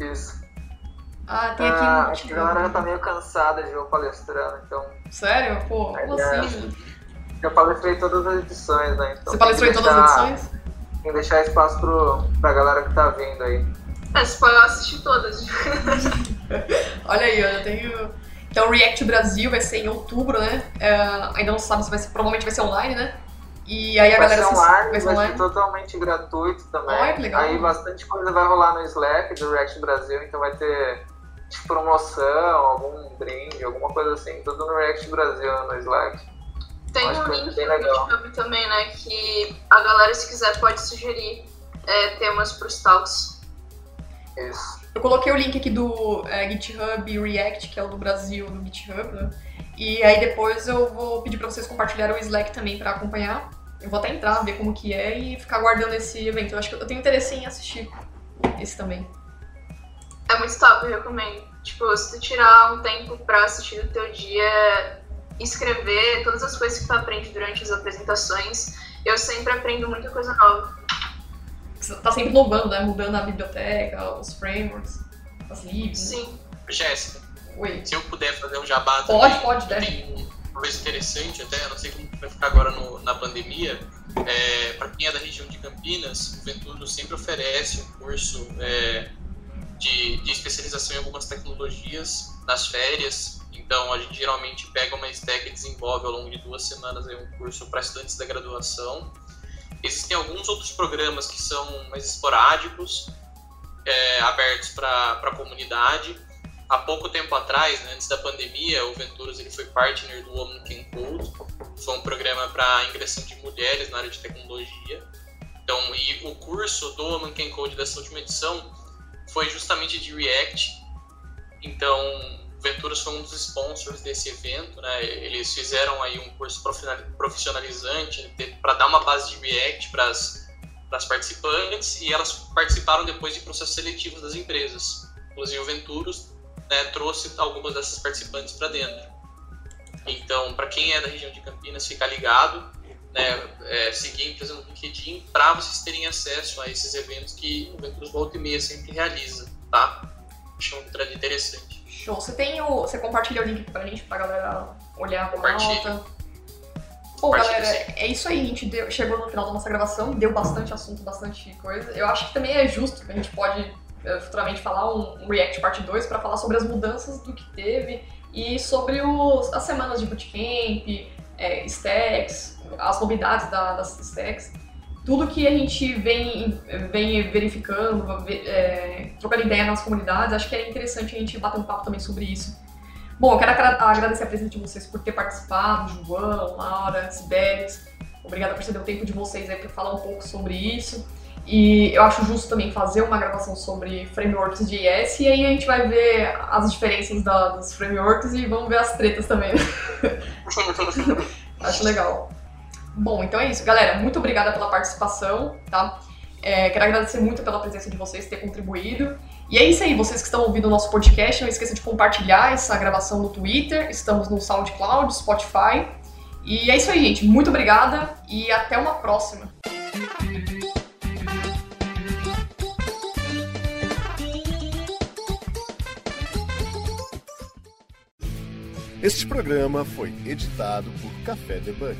Isso. Ah, tem aqui ah, Acho que a galera já tá meio cansada de eu palestrando, então. Sério? Pô, como é, assim? Eu palestrei todas as edições, né? Então, Você palestrou em todas as edições? Tem que deixar espaço pro, pra galera que tá vindo aí. É, se for eu assistir todas. (laughs) Olha aí, eu já tenho então o React Brasil vai ser em outubro, né? É, ainda não sabe se vai ser, provavelmente vai ser online, né? E aí a vai galera ser online, vai ser, online. Vai ser totalmente gratuito também. Olha, que legal. Aí bastante coisa vai rolar no Slack do React Brasil, então vai ter tipo, promoção, algum brinde, alguma coisa assim, tudo no React Brasil no Slack. Tem um link no GitHub também, né? Que a galera, se quiser, pode sugerir é, temas para os talks. Isso. Eu coloquei o link aqui do é, GitHub React, que é o do Brasil, do GitHub, né? E aí depois eu vou pedir para vocês compartilharem o Slack também para acompanhar. Eu vou até entrar, ver como que é e ficar guardando esse evento. Eu acho que eu tenho interesse em assistir esse também. É muito top, eu recomendo. Tipo, se tu tirar um tempo pra assistir o teu dia, escrever todas as coisas que tu aprende durante as apresentações, eu sempre aprendo muita coisa nova tá sempre inovando, né? Mudando a biblioteca, os frameworks, as libs. Sim. Jéssica. Oi. Se eu puder fazer um jabá Pode, também, pode, deve. Tem uma coisa interessante até, não sei como vai ficar agora no, na pandemia. É, para quem é da região de Campinas, o Venturo sempre oferece um curso é, de, de especialização em algumas tecnologias nas férias. Então, a gente geralmente pega uma stack e desenvolve ao longo de duas semanas aí, um curso para estudantes da graduação. Existem alguns outros programas que são mais esporádicos, é, abertos para a comunidade. Há pouco tempo atrás, né, antes da pandemia, o Venturas ele foi partner do Woman Can Code. Foi um programa para ingressão de mulheres na área de tecnologia. Então, e o curso do Woman Can Code dessa última edição foi justamente de React. Então, Venturas foi um dos sponsors desse evento, né? Eles fizeram aí um curso profissionalizante para dar uma base de React para as participantes e elas participaram depois de processos seletivos das empresas. Inclusive o Venturos né, trouxe algumas dessas participantes para dentro. Então, para quem é da região de Campinas, ficar ligado, né, é, seguir a no LinkedIn para vocês terem acesso a esses eventos que o Venturos Volta e Meia sempre realiza, tá? Acho trade interessante. Show. Você tem o. Você compartilha o link pra gente, pra galera olhar com alta. Pô, galera, é isso aí. A gente deu, chegou no final da nossa gravação, deu bastante assunto, bastante coisa. Eu acho que também é justo que a gente pode uh, futuramente falar um, um, React Parte 2 para falar sobre as mudanças do que teve e sobre os, as semanas de bootcamp, é, stacks, as novidades da, das stacks, tudo que a gente vem, vem verificando, é, trocando ideia nas comunidades, acho que é interessante a gente bater um papo também sobre isso. Bom, eu quero agradecer a presença de vocês por ter participado, João, Laura, Sibélis. Obrigada por ceder o tempo de vocês aí para falar um pouco sobre isso. E eu acho justo também fazer uma gravação sobre frameworks de IS e aí a gente vai ver as diferenças da, dos frameworks e vamos ver as tretas também. (laughs) acho legal. Bom, então é isso, galera. Muito obrigada pela participação, tá? É, quero agradecer muito pela presença de vocês, ter contribuído. E é isso aí, vocês que estão ouvindo o nosso podcast, não esqueça de compartilhar essa gravação no Twitter. Estamos no SoundCloud, Spotify. E é isso aí, gente. Muito obrigada e até uma próxima. Este programa foi editado por Café Debug.